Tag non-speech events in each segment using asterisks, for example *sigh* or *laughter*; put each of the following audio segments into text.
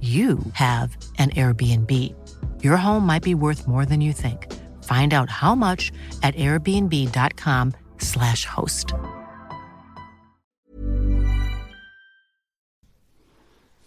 you have an Airbnb. Your home might be worth more than you think. Find out how much at airbnb.com/slash host.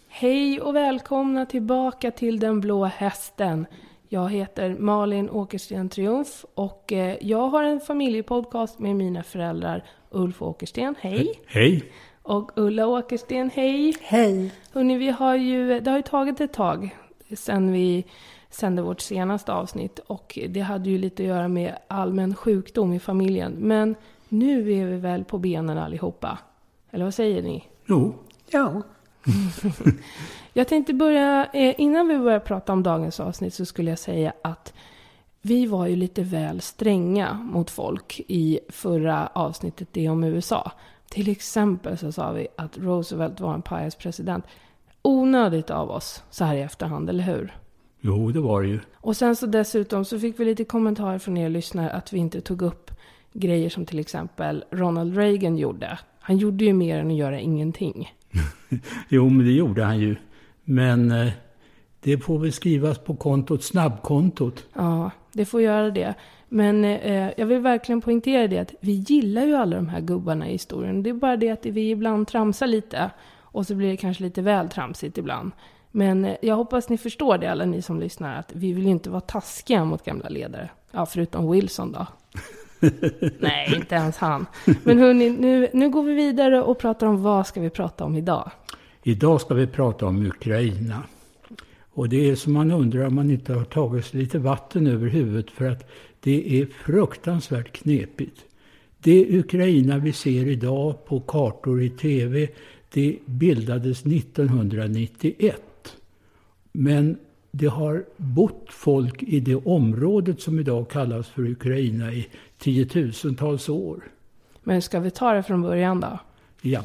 Hej och välkomna tillbaka till Den blå hästen. Jag heter Malin Åkersten Triumf och eh, jag har en familjepodcast med mina föräldrar Ulf Åkersten. Hej! Hej! Och Ulla Åkersten, hej! Hej! Hörrni, vi har ju, det har ju tagit ett tag sedan vi sände vårt senaste avsnitt och det hade ju lite att göra med allmän sjukdom i familjen. Men nu är vi väl på benen allihopa? Eller vad säger ni? Jo. Ja. *laughs* jag tänkte börja, eh, innan vi börjar prata om dagens avsnitt så skulle jag säga att vi var ju lite väl stränga mot folk i förra avsnittet, det om USA. Till exempel så sa vi att Roosevelt var en pajas president. Onödigt av oss så här i efterhand, eller hur? Jo, det var det ju. Och sen så dessutom så fick vi lite kommentarer från er lyssnare att vi inte tog upp grejer som till exempel Ronald Reagan gjorde. Han gjorde ju mer än att göra ingenting. *laughs* jo, men det gjorde han ju. Men eh, det får väl skrivas på kontot, snabbkontot. Ja, det får göra det. Men eh, jag vill verkligen poängtera det att vi gillar ju alla de här gubbarna i historien. Det är bara det att vi ibland tramsar lite. Och så blir det kanske lite väl tramsigt ibland. Men eh, jag hoppas ni förstår det, alla ni som lyssnar, att vi vill inte vara taskiga mot gamla ledare. Ja, förutom Wilson då. *laughs* Nej, inte ens han. Men hörni, nu, nu går vi vidare och pratar om vad ska vi prata om idag? Idag ska vi prata om Ukraina. Och det är som man undrar om man inte har tagit sig lite vatten över huvudet för att det är fruktansvärt knepigt. Det Ukraina vi ser idag på kartor i tv, det bildades 1991. Men det har bott folk i det området som idag kallas för Ukraina i tiotusentals år. Men ska vi ta det från början då? Ja.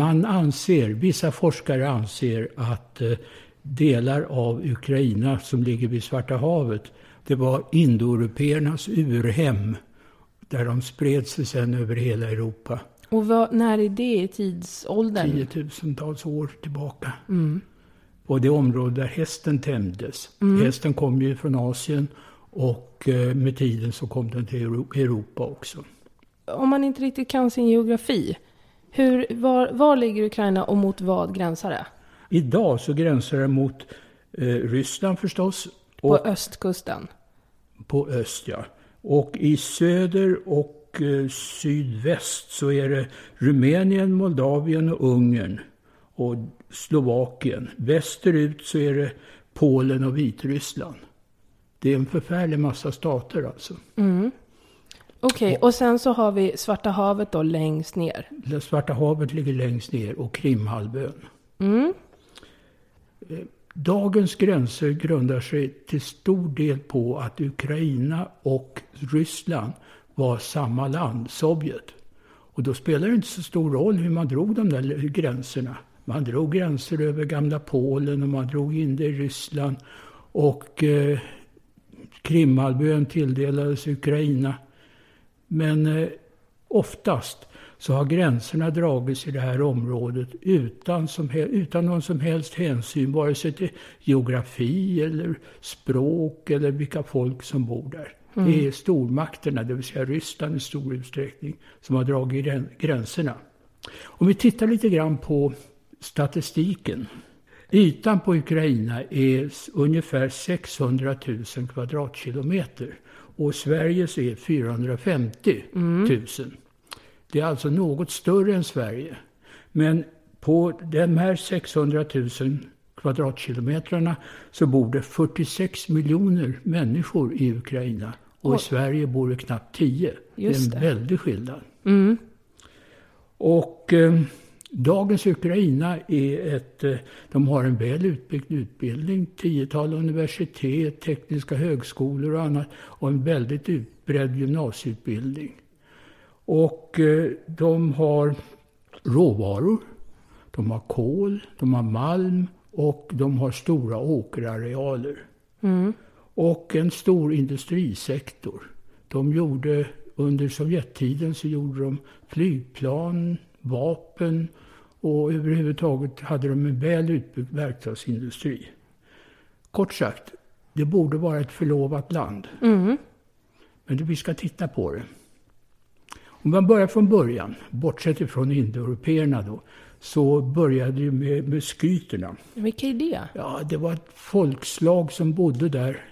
Man anser, vissa forskare anser att eh, delar av Ukraina som ligger vid Svarta havet, det var indoeuropeernas urhem där de spred sig sen över hela Europa. Och vad, när är det i tidsåldern? Tiotusentals år tillbaka. Mm. Och det område där hästen tämjdes. Mm. Hästen kom ju från Asien och eh, med tiden så kom den till Europa också. Om man inte riktigt kan sin geografi, hur, var, var ligger Ukraina och mot vad gränsar det? Idag så gränsar det mot eh, Ryssland förstås. På östkusten? På öst, ja. Och i söder och eh, sydväst så är det Rumänien, Moldavien och Ungern och Slovakien. Västerut så är det Polen och Vitryssland. Det är en förfärlig massa stater alltså. Mm. Okej, okay, och sen så har vi Svarta havet då längst ner. Svarta havet ligger längst ner och Krimhalvön. Mm. Eh, dagens gränser grundar sig till stor del på att Ukraina och Ryssland var samma land, Sovjet. Och då spelar det inte så stor roll hur man drog de där gränserna. Man drog gränser över gamla Polen och man drog in det i Ryssland. Och eh, Krimhalvön tilldelades Ukraina. Men eh, oftast så har gränserna dragits i det här området utan, som, utan någon som helst hänsyn, vare sig till geografi eller språk eller vilka folk som bor där. Det är stormakterna, det vill säga Ryssland i stor utsträckning, som har dragit gränserna. Om vi tittar lite grann på statistiken. Ytan på Ukraina är ungefär 600 000 kvadratkilometer och Sveriges är 450 000. Det är alltså något större än Sverige. Men på de här 600 000 kvadratkilometrarna så bor det 46 miljoner människor i Ukraina. Och i Sverige bor det knappt 10. Just det är det. en väldig skillnad. Mm. Och eh, dagens Ukraina är ett, eh, de har en väl utbyggd utbildning, tiotal universitet, tekniska högskolor och annat och en väldigt utbredd gymnasieutbildning. Och eh, de har råvaror, de har kol, de har malm och de har stora åkerarealer. Mm. Och en stor industrisektor. De gjorde, under Sovjettiden så gjorde de flygplan, vapen och överhuvudtaget hade de en väl utbyggd verkstadsindustri. Kort sagt, det borde vara ett förlovat land. Mm. Men vi ska titta på det. Om man börjar från början, bortsett ifrån indoeuropeerna då, så började det med, med skyterna. Vilka är det? Ja, det var ett folkslag som bodde där.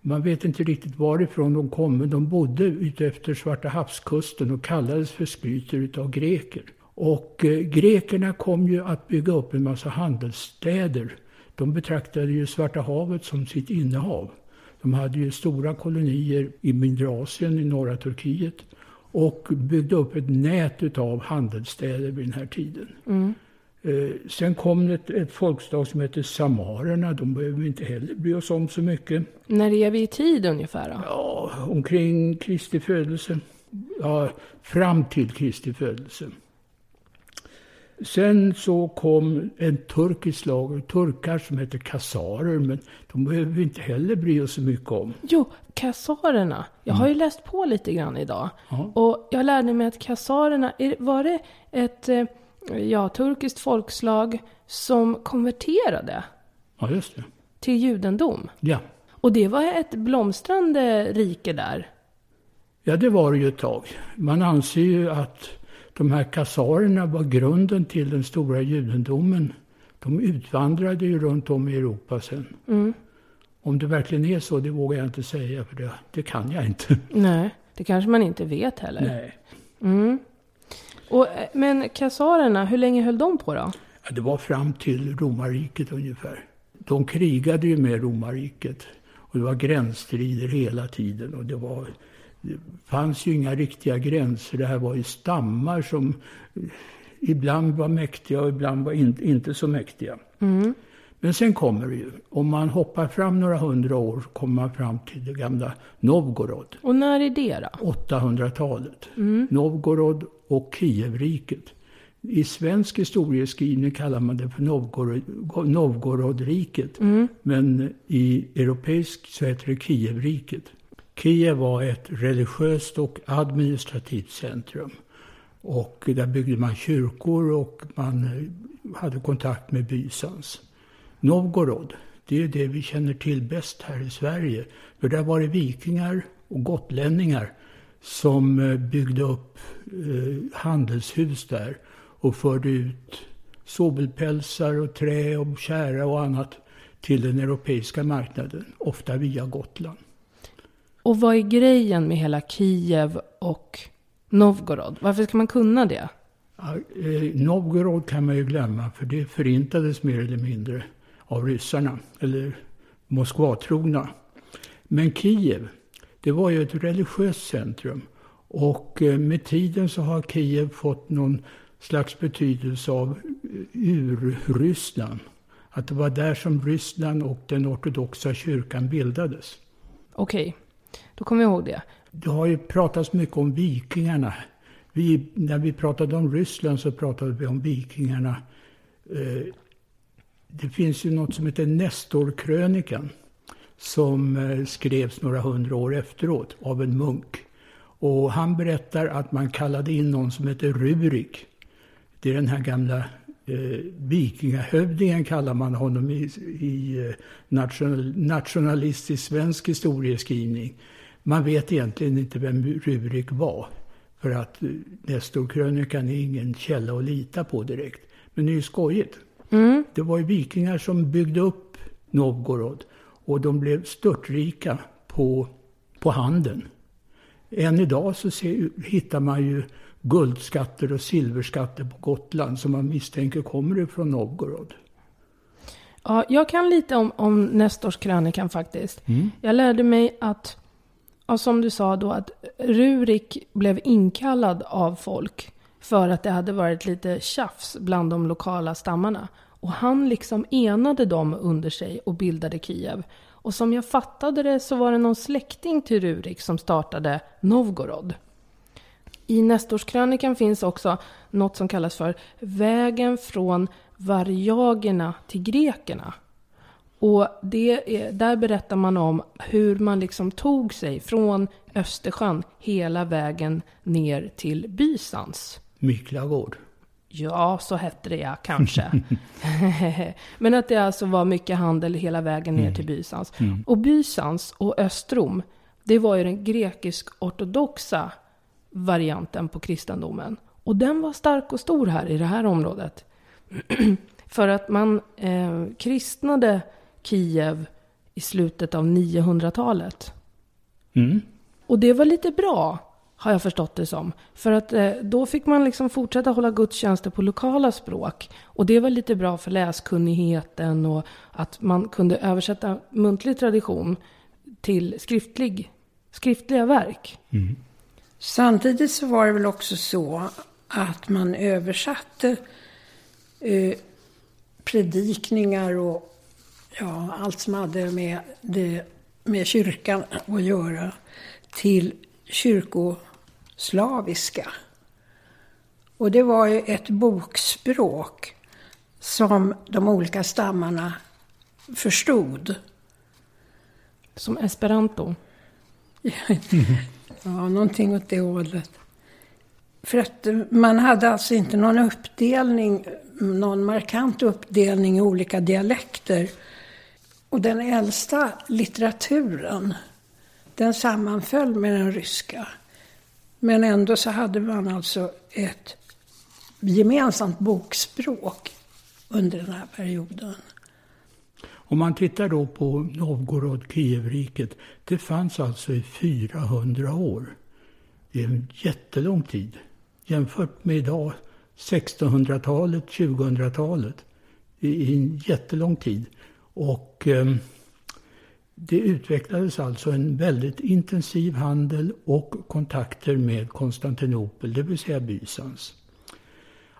Man vet inte riktigt varifrån de kom, men de bodde utefter Svarta havskusten och kallades för skryter utav greker. Och eh, grekerna kom ju att bygga upp en massa handelsstäder. De betraktade ju Svarta havet som sitt innehav. De hade ju stora kolonier i mindre Asien, i norra Turkiet och byggde upp ett nät utav handelsstäder vid den här tiden. Mm. Eh, sen kom det ett, ett folkslag som heter samarerna. De behöver vi inte heller bry oss om så mycket. När är vi i tid ungefär då? Ja, omkring Kristi födelse. Ja, fram till Kristi födelse. Sen så kom en turkisk lag, turkar som heter kasarer, men de behöver vi inte heller bry oss så mycket om. Jo, kassarerna. Jag har ju läst på lite grann idag. Ja. Och jag lärde mig att kassarerna, var det ett eh, ja, turkiskt folkslag som konverterade Ja, just det. till judendom? Ja. Och det var ett blomstrande rike där. Ja, det var det ju ett tag. Man anser ju att de här kasarerna var grunden till den stora judendomen. De utvandrade ju runt om i Europa sen. Mm. Om det verkligen är så, det vågar jag inte säga, för det, det kan jag inte. *laughs* Nej, det kanske man inte vet heller. Nej. Mm. Och, eh, men kassarerna, hur länge höll de på då? Ja, det var fram till romarriket ungefär. De krigade ju med romarriket. Och det var gränsstrider hela tiden. Och det, var, fanns ju inga riktiga gränser. Det här var ju stammar som ibland var mäktiga och ibland var in, inte så mäktiga. Mm. Men sen kommer det ju, om man hoppar fram några hundra år, kommer man fram till det gamla Novgorod. Och när är det då? 800-talet. Novgorod och Kievriket. I svensk historieskrivning kallar man det för Novgorod, Novgorodriket. Men i europeisk så heter det Kievriket. Kiev var ett religiöst och administrativt centrum. Och där byggde man kyrkor och man eh, hade kontakt med Bysans. Novgorod, det är det vi känner till bäst här i Sverige. För där var det vikingar och gotlänningar som eh, byggde upp eh, handelshus där och förde ut sobelpälsar och trä och kära och annat till den europeiska marknaden, ofta via Gotland. Och vad är grejen med hela Kiev och Novgorod? Varför ska man kunna det? Ja, eh, Novgorod kan man ju glömma för det förintades mer eller mindre av ryssarna, eller Moskvatrogna. Men Kiev, det var ju ett religiöst centrum. Och eh, med tiden så har Kiev fått någon slags betydelse av eh, ur-Ryssland. Att det var där som Ryssland och den ortodoxa kyrkan bildades. Okej, då kommer jag ihåg det. Det har ju pratats mycket om vikingarna. Vi, när vi pratade om Ryssland så pratade vi om vikingarna. Eh, det finns ju något som heter Nestorkrönikan som eh, skrevs några hundra år efteråt av en munk. Och han berättar att man kallade in någon som heter Rurik. Det är den här gamla eh, vikingahövdingen kallar man honom i, i eh, national, nationalistisk svensk historieskrivning. Man vet egentligen inte vem Rurik var. För att eh, Nestorkrönikan är ingen källa att lita på direkt. Men det är ju skojigt. Mm. Det var ju vikingar som byggde upp Novgorod. Och de blev störtrika på, på handeln. Än idag så ser, hittar man ju guldskatter och silverskatter på Gotland som man misstänker kommer ifrån Novgorod. Ja, jag kan lite om, om Nestors krönikan faktiskt. Mm. Jag lärde mig att, och som du sa då, att Rurik blev inkallad av folk för att det hade varit lite tjafs bland de lokala stammarna. Och han liksom enade dem under sig och bildade Kiev. Och som jag fattade det så var det någon släkting till Rurik som startade Novgorod. I Nestorskrönikan finns också något som kallas för vägen från varjagerna till grekerna. Och det är, där berättar man om hur man liksom tog sig från Östersjön hela vägen ner till Bysans. Miklagård. Ja, så hette det ja, kanske. *laughs* Men att det alltså var mycket handel hela vägen ner till Bysans. Och Bysans och Östrom, det var ju den grekisk-ortodoxa varianten på kristendomen. Och den var stark och stor här i det här området. *clears throat* För att man eh, kristnade Kiev i slutet av 900-talet. Mm. Och det var lite bra, har jag förstått det som. För att eh, då fick man liksom fortsätta hålla gudstjänster på lokala språk. Och det var lite bra för läskunnigheten och att man kunde översätta muntlig tradition till skriftlig, skriftliga verk. Samtidigt så var det väl också så att man översatte eh, predikningar och ja, allt som hade med, det, med kyrkan att göra till kyrkoslaviska. Och det var ju ett bokspråk som de olika stammarna förstod. Som esperanto. *laughs* Ja, någonting åt det hållet. För att man hade alltså inte någon uppdelning, någon markant uppdelning i olika dialekter. Och den äldsta litteraturen, den sammanföll med den ryska. Men ändå så hade man alltså ett gemensamt bokspråk under den här perioden. Om man tittar då på Novgorod, Kievriket. Det fanns alltså i 400 år. Det är en jättelång tid. Jämfört med idag, 1600-talet, 2000-talet. Det är en jättelång tid. Och eh, det utvecklades alltså en väldigt intensiv handel och kontakter med Konstantinopel, det vill säga Bysans.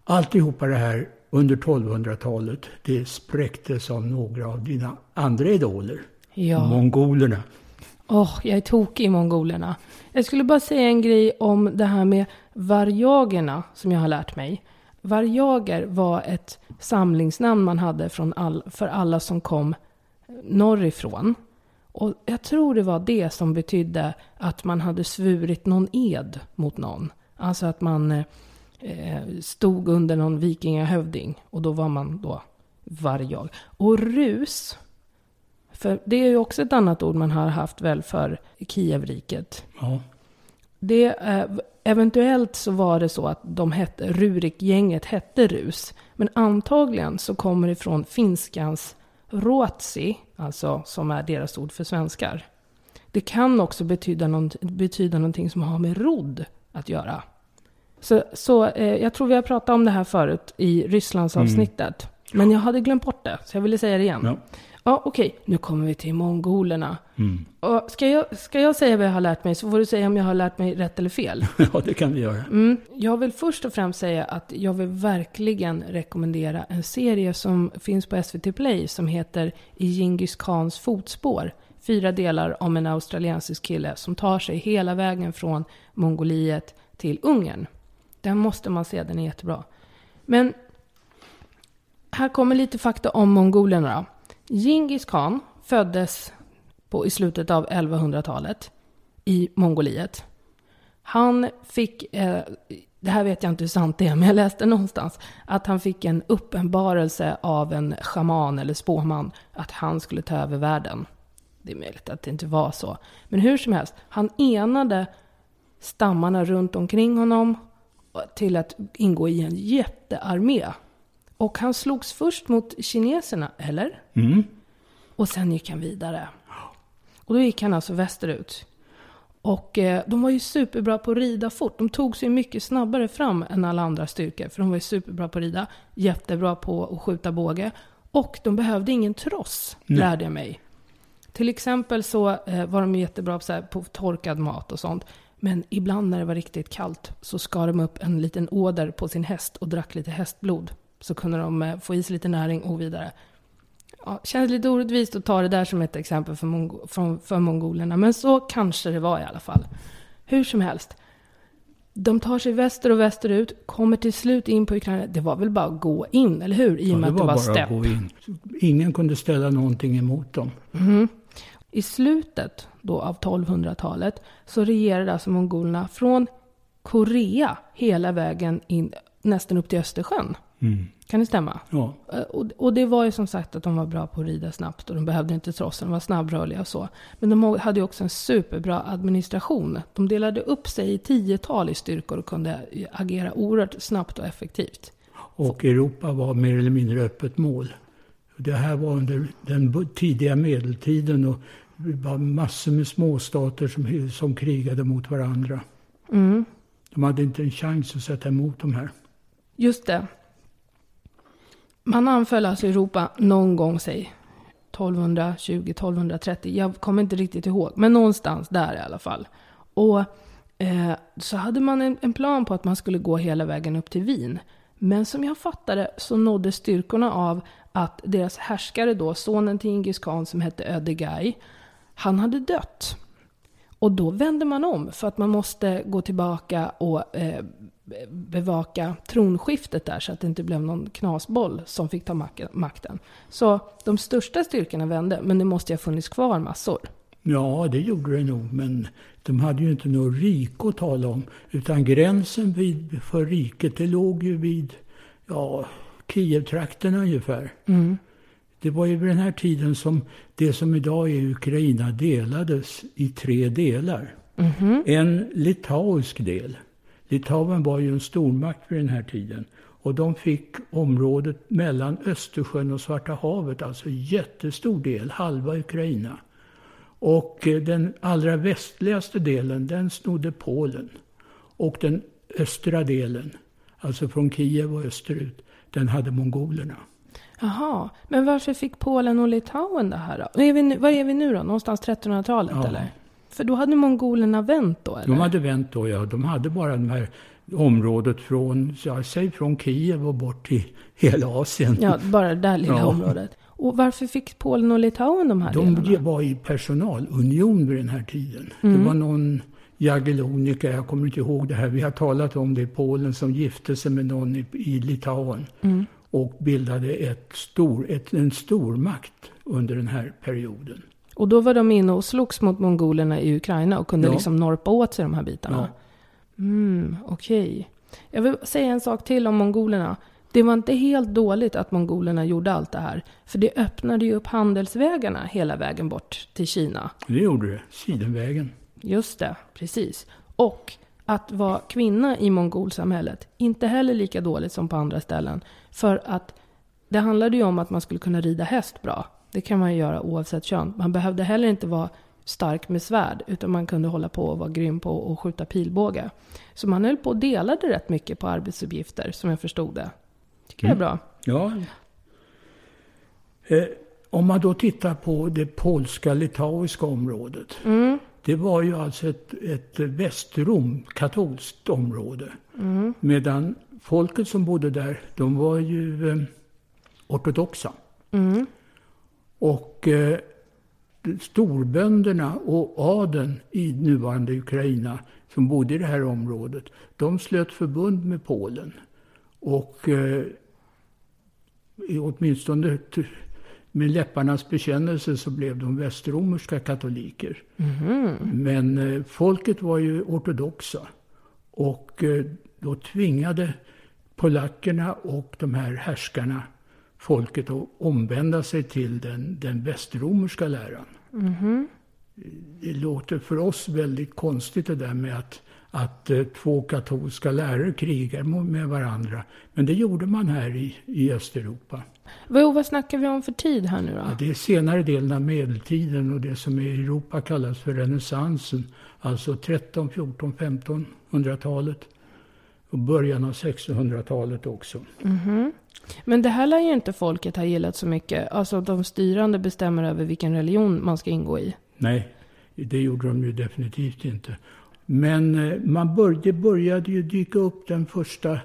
Alltihopa det här under 1200-talet, det spräcktes av några av dina andra idoler. Ja. Mongolerna. Åh, jag är tokig i mongolerna. Jag skulle bara säga en grej om det här med varjagerna som jag har lärt mig. Varjager var ett samlingsnamn man hade från all, för alla som kom norrifrån. Och jag tror det var det som betydde att man hade svurit någon ed mot någon. Alltså att man eh, stod under någon vikingahövding och då var man då varjag. Och rus, för det är ju också ett annat ord man har haft väl för Kievriket. Ja. Det, eh, eventuellt så var det så att de hette, Rurik-gänget hette Rus. Men antagligen så kommer det från finskans Ruotsi, alltså som är deras ord för svenskar. Det kan också betyda, någon, betyda någonting som har med rodd att göra. Så, så eh, jag tror vi har pratat om det här förut i Rysslandsavsnittet. Men jag hade glömt bort det, så jag ville säga det igen. Ja. Ja, okej. Nu kommer vi till mongolerna. Mm. Och ska, jag, ska jag säga vad jag har lärt mig så får du säga om jag har lärt mig rätt eller fel. *laughs* ja, det kan vi göra. Mm. Jag vill först och främst säga att jag vill verkligen rekommendera en serie som finns på SVT Play som heter I Djingis Khans fotspår. Fyra delar om en australiensisk kille som tar sig hela vägen från Mongoliet till Ungern. Den måste man se, den är jättebra. Men här kommer lite fakta om mongolerna då. Djingis khan föddes på, i slutet av 1100-talet i Mongoliet. Han fick, eh, det här vet jag inte hur sant det är, men jag läste någonstans att han fick en uppenbarelse av en schaman eller spåman att han skulle ta över världen. det är möjligt att det inte var så. Men hur som helst, han enade stammarna runt omkring honom till att ingå i en jättearmé. Och han slogs först mot kineserna, eller? Mm. Och sen gick han vidare. Och då gick han alltså västerut. Och eh, de var ju superbra på att rida fort. De tog sig mycket snabbare fram än alla andra styrkor. För de var ju superbra på att rida, jättebra på att skjuta båge. Och de behövde ingen tross, Nej. lärde jag mig. Till exempel så eh, var de jättebra på, så här, på torkad mat och sånt. Men ibland när det var riktigt kallt så skar de upp en liten åder på sin häst och drack lite hästblod. Så kunde de eh, få i sig lite näring och vidare. Ja, känns lite orättvist att ta det där som ett exempel för, mongo för, för mongolerna. Men så kanske det var i alla fall. Hur som helst. De tar sig väster och västerut, kommer till slut in på Ukraina. Det var väl bara att gå in, eller hur? I och Ja, med det att det var in. Ingen kunde ställa någonting emot dem. I slutet då av 1200-talet så regerade alltså mongolerna från Korea hela vägen in nästan upp till Östersjön. Mm. Kan det stämma? Ja. Eh, Och, och det var ju som sagt att de var bra på att rida snabbt och de behövde inte trossa, de var snabbrörliga och så. Men de hade ju också en superbra administration. De delade upp sig i tiotal i styrkor och kunde agera oerhört snabbt och effektivt. Och Europa var mer eller mindre öppet mål. Det här var under den tidiga medeltiden och det var massor med småstater som, som krigade mot varandra. Mm. De hade inte en chans att sätta emot de här. Just det. Man anföll alltså Europa någon gång, säg 1220, 1230. Jag kommer inte riktigt ihåg, men någonstans där i alla fall. Och eh, så hade man en, en plan på att man skulle gå hela vägen upp till Wien. Men som jag fattade så nådde styrkorna av att deras härskare då, sonen till Ingis khan som hette Ödegai, han hade dött. Och då vände man om för att man måste gå tillbaka och eh, bevaka tronskiftet där så att det inte blev någon knasboll som fick ta mak- makten. Så de största styrkorna vände, men det måste ju ha funnits kvar massor. Ja, det gjorde det nog, men de hade ju inte något rike att tala om. Utan gränsen vid, för riket, det låg ju vid ja, Kiev-trakten ungefär. Det var ju vid den här tiden som det som idag är Ukraina delades i tre delar. En litauisk del. Litauen var ju en stormakt vid den här tiden. Och de fick området mellan Östersjön och Svarta havet, alltså jättestor del, halva Ukraina. Och eh, den allra västligaste delen, den snodde Polen. Och den östra delen, alltså från Kiev och österut, den hade mongolerna. Jaha, men varför fick Polen och Litauen det här då? Är vi nu, var är vi nu då? Någonstans 1300-talet Ja. eller? För då hade mongolerna vänt då eller? De hade vänt då, ja. De hade bara det här området från, ja, säg från Kiev och bort till hela Asien. Ja, bara det där lilla Ja. området. Och varför fick Polen och Litauen de här De delarna? var i personalunion vid den här tiden. Det var någon Jagellonica, jag kommer inte ihåg det här, vi har talat om det i Polen, som gifte sig med någon i, i Litauen. Och bildade ett stor, ett, en stormakt under den här perioden. Och då var de inne och slogs mot mongolerna i Ukraina och kunde Ja. liksom norpa åt sig de här bitarna. Mm, okej. Jag vill säga en sak till om mongolerna. Det var inte helt dåligt att mongolerna gjorde allt det här. För det öppnade ju upp handelsvägarna hela vägen bort till Kina. Det gjorde det, Sidenvägen. Just det, precis. Och att vara kvinna i mongolsamhället, inte heller lika dåligt som på andra ställen. För att det handlade ju om att man skulle kunna rida häst bra. Det kan man göra oavsett kön. Man behövde heller inte vara stark med svärd, utan man kunde hålla på och vara grym på att skjuta pilbåge. Så man höll på och delade rätt mycket på arbetsuppgifter, som jag förstod det. Tycker jag är bra. Ja. Eh, om man då tittar på det polska-litauiska området. Det var ju alltså ett, ett västrom, katolskt område. Medan folket som bodde där, de var ju eh, ortodoxa. Och eh, storbönderna och adeln i nuvarande Ukraina som bodde i det här området, de slöt förbund med Polen. Och eh, åtminstone med läpparnas bekännelse så blev de västromerska katoliker. Men eh, folket var ju ortodoxa. Och eh, då tvingade polackerna och de här härskarna folket att omvända sig till den, den västromerska läran. Det låter för oss väldigt konstigt det där med att, att eh, två katolska lärare krigar med varandra. Men det gjorde man här i, i Östeuropa. Vad, vad snackar vi om för tid här nu då? Ja, det är senare delen av medeltiden och det som i Europa kallas för renässansen. Alltså 13, 14, 1500-talet. Och början av 1600-talet också. Men det här lär ju inte folket ha gillat så mycket. Alltså att de styrande bestämmer över vilken religion man ska ingå i. Nej, det gjorde de ju definitivt inte. Men eh, man bör, det började ju dyka upp den första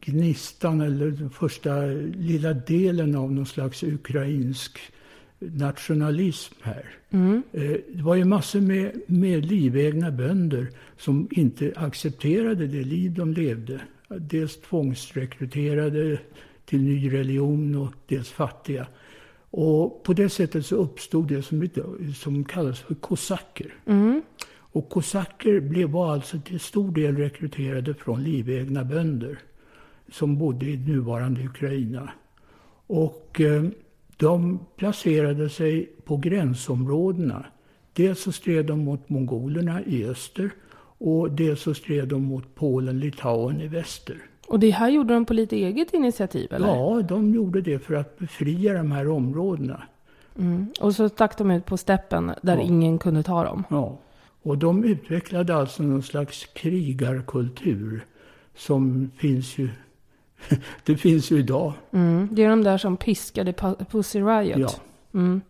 gnistan eller den första lilla delen av någon slags ukrainsk nationalism här. Eh, Det var ju massor med, med livegna bönder som inte accepterade det liv de levde. Dels tvångsrekryterade till ny religion och dels fattiga. Och på det sättet så uppstod det som, som kallas för kosacker. Och kosacker blev, alltså till stor del rekryterade från livegna bönder som bodde i nuvarande Ukraina. Och eh, de placerade sig på gränsområdena. Dels så stred de mot mongolerna i öster och dels så stred de mot Polen, Litauen i väster. Och det här gjorde de på lite eget initiativ eller? Ja, de gjorde det för att befria de här områdena. Och så stack de ut på steppen där Ja. ingen kunde ta dem. Ja. Och de utvecklade alltså någon slags krigarkultur som finns ju, *laughs* det finns ju idag. Mm. Det är de där som piskade Pussy Riot. Ja. Mm.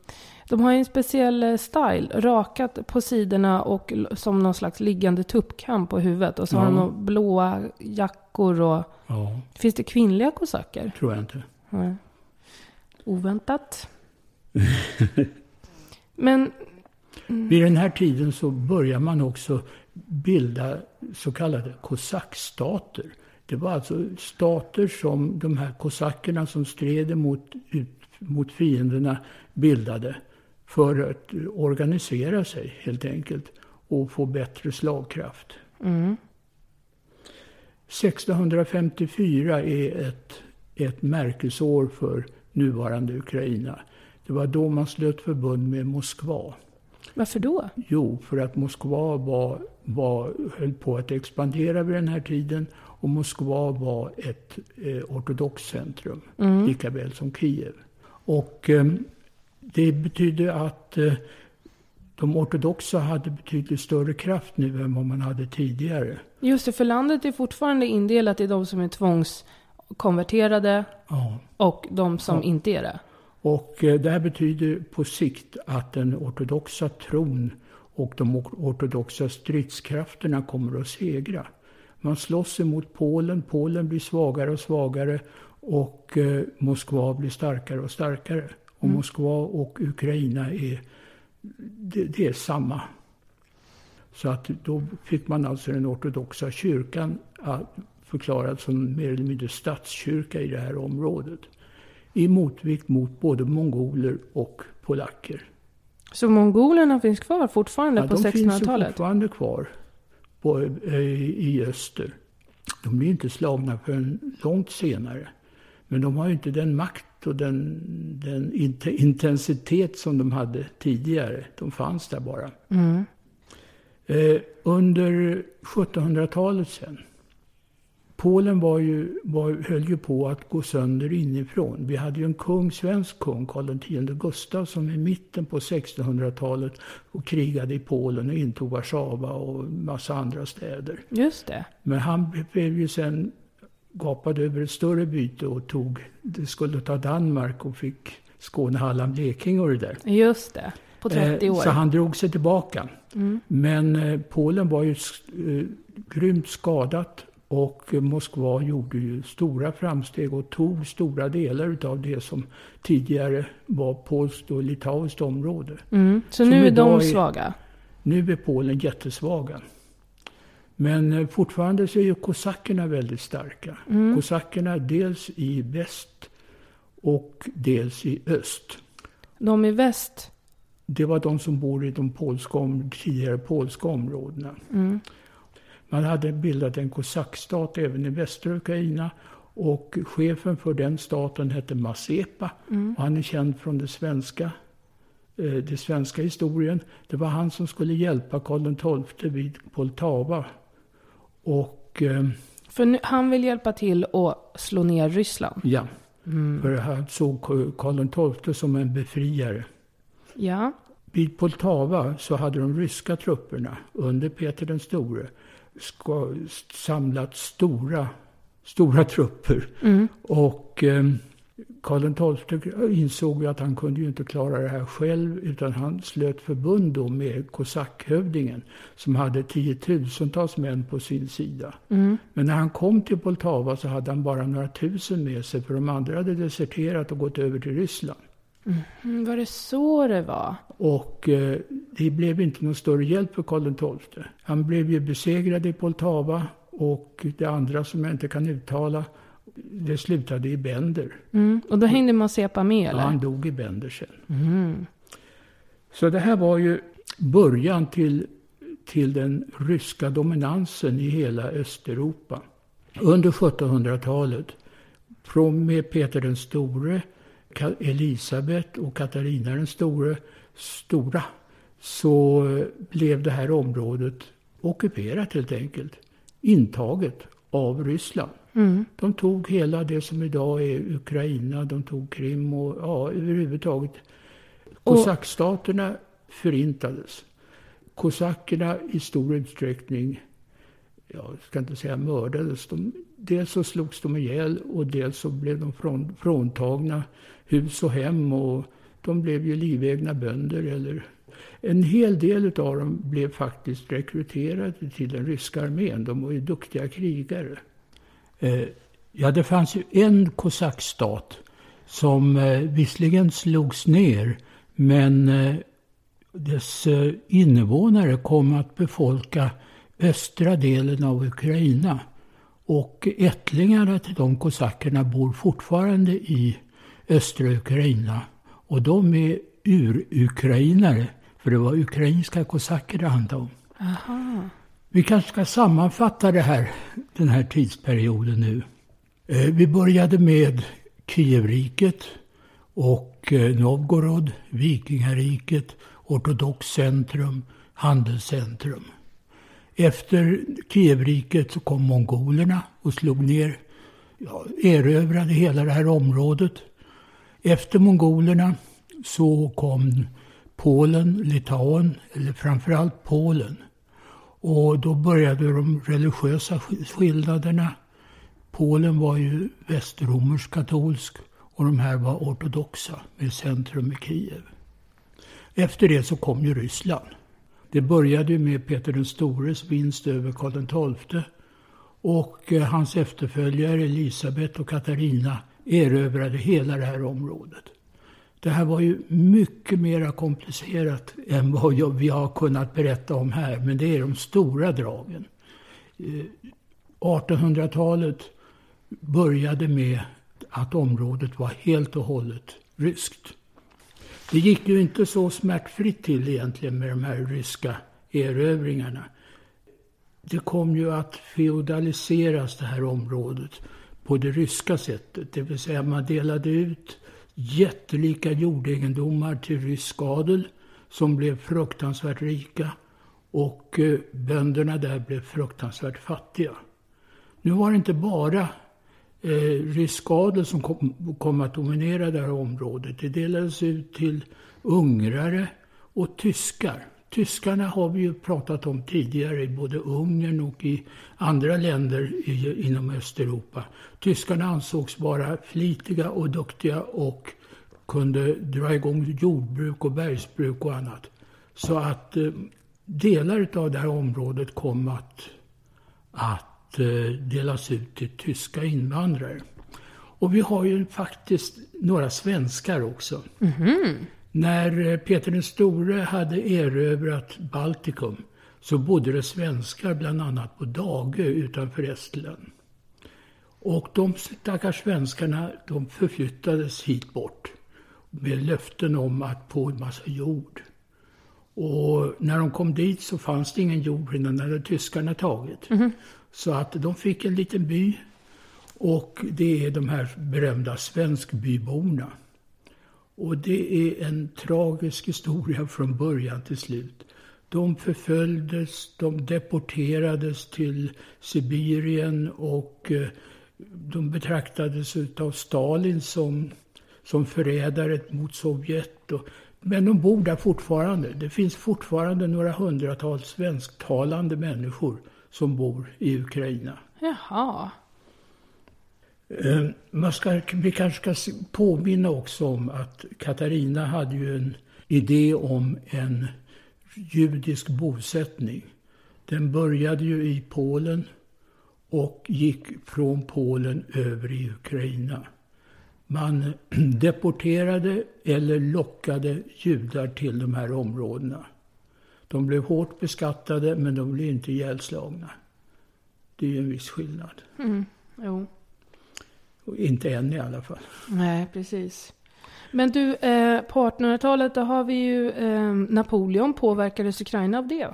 De har ju en speciell eh, style, rakat på sidorna och som någon slags liggande tuppkam på huvudet. Och så har Ja. de några blåa jackor och... ja, Finns det kvinnliga kosacker? tror jag inte. Nej. Oväntat. *laughs* Men, Vid den här tiden så börjar man också bilda så kallade kosackstater. Det var alltså stater som de här kosackerna som stred mot, ut, mot fienderna bildade för att organisera sig helt enkelt och få bättre slagkraft. 1654 är ett, ett märkesår för nuvarande Ukraina. Det var då man slöt förbund med Moskva. varför då? Jo, för att Moskva var, var, höll på att expandera vid den här tiden och Moskva var ett eh, ortodoxt centrum, lika väl som Kiev. Och eh, det betydde att eh, de ortodoxa hade betydligt större kraft nu än vad man hade tidigare. Just det, för landet är fortfarande indelat i de som är tvångskonverterade Ja. och de som Ja. inte är det. Och eh, det här betyder på sikt att den ortodoxa tron och de or- ortodoxa stridskrafterna kommer att segra. Man slåss emot Polen, Polen blir svagare och svagare och eh, Moskva blir starkare och starkare. Och Moskva och Ukraina är, det, det är samma. Så att då fick man alltså den ortodoxa kyrkan förklarad som mer eller mindre statskyrka i det här området i motvikt mot både mongoler och polacker. Så mongolerna finns kvar fortfarande Ja, på de finns ju 1600-talet? fortfarande kvar på, eh, i öster. De blir inte slagna förrän långt senare. Men de har ju inte den makt och den, den int- intensitet som de hade tidigare. De fanns där bara. Mm. Eh, under 1700-talet sen. Polen var ju, var, höll ju på att gå sönder inifrån. Vi hade ju en kung, svensk kung, Karl X Gustav, som i mitten på 1600-talet och krigade i Polen och intog Warszawa och massa andra städer. Just det. Men han blev ju sen gapad över ett större byte och tog, det skulle ta Danmark och fick Skåne, Halland, Blekinge och det där. Just det. På 30 Eh, år. Så han drog sig tillbaka. Men eh, Polen var ju eh, grymt skadat och Moskva gjorde ju stora framsteg och tog stora delar av det som tidigare var polskt och litauiskt område. Mm. Så som nu är de svaga? Nu är Polen jättesvaga. Men eh, fortfarande så är ju kosackerna väldigt starka. Kosackerna dels i väst och dels i öst. De i väst? Det var de som bor i de polska, tidigare polska områdena. Man hade bildat en kosackstat även i västra Ukraina. Och chefen för den staten hette Mazepa. Och han är känd från det svenska eh, den svenska historien. Det var han som skulle hjälpa Karl XII vid Poltava. Och... Eh, För nu, han vill hjälpa till att slå ner Ryssland? Ja. Mm. För han såg Karl XII som en befriare. Ja. Vid Poltava så hade de ryska trupperna under Peter den store samlat stora, stora trupper. Mm. Och eh, Karl XII insåg ju att han kunde ju inte klara det här själv utan han slöt förbund då med kosackhövdingen som hade tiotusentals män på sin sida. Mm. Men när han kom till Poltava så hade han bara några tusen med sig för de andra hade deserterat och gått över till Ryssland. Mm, var det så det var? Och eh, det blev inte någon större hjälp för Karl XII. Han blev ju besegrad i Poltava och det andra som jag inte kan uttala det slutade i Bender. Mm. Och då hängde Mazepa med eller? Ja, han dog i Bender sen. Mm. Så det här var ju början till, till den ryska dominansen i hela Östeuropa. Under 1700-talet, från med Peter den store, Elisabet och Katarina den store, stora, så blev det här området ockuperat helt enkelt. Intaget av Ryssland. Mm. De tog hela det som idag är Ukraina, de tog Krim och ja, överhuvudtaget. Kosackstaterna förintades. Kosackerna i stor utsträckning, jag ska inte säga mördades. De, dels så slogs de ihjäl och dels så blev de från, fråntagna hus och hem. och De blev ju livegna bönder. Eller, en hel del av dem blev faktiskt rekryterade till den ryska armén. De var ju duktiga krigare. Eh, ja, det fanns ju en kosackstat som eh, visserligen slogs ner, men eh, dess invånare kom att befolka östra delen av Ukraina. Och ättlingarna till de kosackerna bor fortfarande i östra Ukraina. Och de är ur-ukrainare, för det var ukrainska kosacker det handlade om. Aha. Vi kanske ska sammanfatta det här, den här tidsperioden nu. Eh, vi började med Kievriket och eh, Novgorod, vikingariket, ortodox centrum, handelscentrum. Efter Kievriket så kom mongolerna och slog ner, ja, erövrade hela det här området. Efter mongolerna så kom Polen, Litauen, eller framförallt Polen. Och då började de religiösa skillnaderna. Polen var ju västromersk katolsk och de här var ortodoxa med centrum i Kiev. Efter det så kom ju Ryssland. Det började med Peter den stores vinst över Karl XII och eh, hans efterföljare Elisabet och Katarina erövrade hela det här området. Det här var ju mycket mer komplicerat än vad vi har kunnat berätta om här. Men det är de stora dragen. Eh, 1800-talet började med att området var helt och hållet ryskt. Det gick ju inte så smärtfritt till egentligen med de här ryska erövringarna. Det kom ju att feodaliseras det här området på det ryska sättet. Det vill säga man delade ut jättelika jordegendomar till rysk adel som blev fruktansvärt rika och eh, bönderna där blev fruktansvärt fattiga. Nu var det inte bara eh, rysk adel som kom, kom att dominera det här området. Det delades ut till ungrare och tyskar. Tyskarna har vi ju pratat om tidigare i både Ungern och i andra länder i, inom Östeuropa. Tyskarna ansågs vara flitiga och duktiga och kunde dra igång jordbruk och bergsbruk och annat. Så att eh, delar av det här området kom att, att eh, delas ut till tyska invandrare. Och vi har ju faktiskt några svenskar också. Mm -hmm. När eh, Peter den store hade erövrat Baltikum så bodde det svenskar bland annat på Dagö utanför Estland. Och de stackars svenskarna de förflyttades hit bort med löften om att få en massa jord. Och när de kom dit så fanns det ingen jord innan den hade tyskarna tagit. Mm. Så att de fick en liten by och det är de här berömda svenskbyborna. Och det är en tragisk historia från början till slut. De förföljdes, de deporterades till Sibirien och eh, de betraktades av Stalin som, som förrädare mot Sovjet. Och, men de bor där fortfarande. Det finns fortfarande några hundratals svensktalande människor som bor i Ukraina. Jaha. Eh, man ska, vi kanske ska påminna också om att Katarina hade ju en idé om en judisk bosättning. Den började ju i Polen och gick från Polen över i Ukraina. Man *clears throat* deporterade eller lockade judar till de här områdena. De blev hårt beskattade men de blev inte ihjälslagna. Det är ju en viss skillnad. Mm. Jo. Inte än i alla fall. Nej, precis. Men du, eh, på 1800-talet då har vi ju eh, Napoleon. Påverkades Ukraina av det?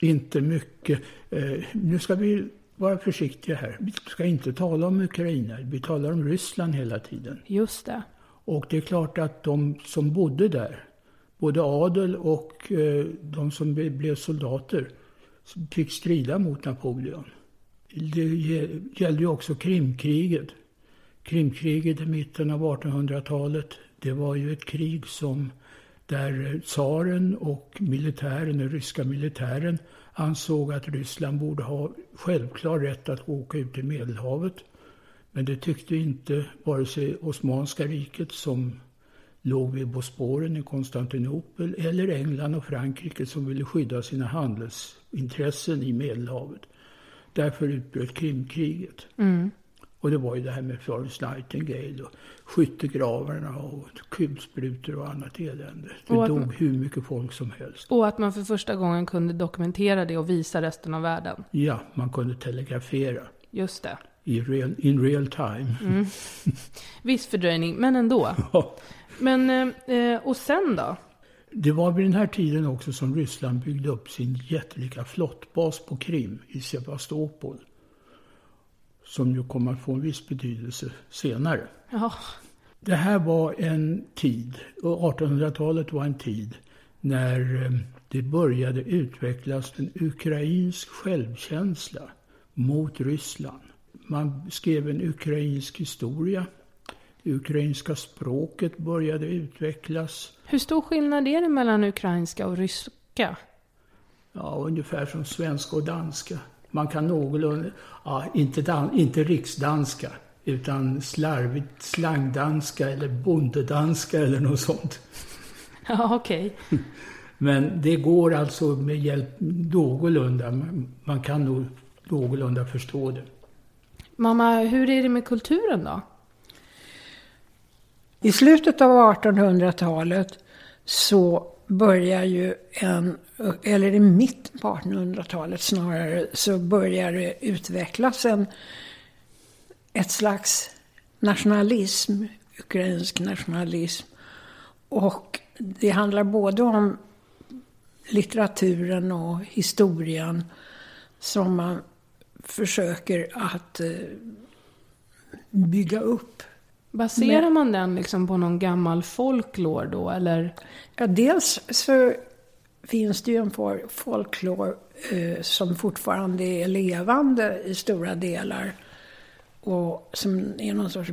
Inte mycket. Eh, nu ska vi vara försiktiga här. Vi ska inte tala om Ukraina. Vi talar om Ryssland hela tiden. Just det. Och det är klart att de som bodde där, både adel och eh, de som blev soldater, fick strida mot Napoleon. Det gällde ju också Krimkriget. Krimkriget i mitten av 1800-talet, det var ju ett krig som där tsaren och militären, den ryska militären, ansåg att Ryssland borde ha självklar rätt att åka ut i Medelhavet. Men det tyckte inte vare sig Osmanska riket som låg vid Bosporen i Konstantinopel eller England och Frankrike som ville skydda sina handelsintressen i Medelhavet. Därför utbröt Krimkriget. Mm. Och det var ju det här med Florence Nightingale och skyttegravarna och kulsprutor och annat elände. Det Och dog hur mycket folk som helst. Och att man för första gången kunde dokumentera det och visa resten av världen. Ja, man kunde telegrafera Just det. i real, in real time. Mm. *laughs* Viss fördröjning, men ändå. Men, eh, och sen då? Det var vid den här tiden också som Ryssland byggde upp sin jättelika flottbas på Krim i Sevastopol. Som ju kommer att få en viss betydelse senare. Ja, Det här var en tid, och 1800-talet var en tid, när eh, det började utvecklas en ukrainsk självkänsla mot Ryssland. Man skrev en ukrainsk historia. Det ukrainska språket började utvecklas. hur stor skillnad är det mellan ukrainska och ryska? Ja, ungefär som svenska och danska. Man kan någorlunda, ja, inte, dan, inte riksdanska, utan slarvigt slangdanska eller bondedanska eller något sånt. *laughs* Ja, okej. *laughs* Men det går alltså med hjälp någorlunda, man- man kan nog någorlunda förstå det. Mamma, hur är det med kulturen då? I slutet av 1800-talet så börjar ju en, eller i mitten på 1800-talet snarare, så börjar det utvecklas en, ett slags nationalism, ukrainsk nationalism. Och det handlar både om litteraturen och historien som man försöker att eh, bygga upp. Baserar man den liksom på någon gammal folklore då, eller? Ja, dels så finns det ju en folklore eh, som fortfarande är levande i stora delar. Och som är någon sorts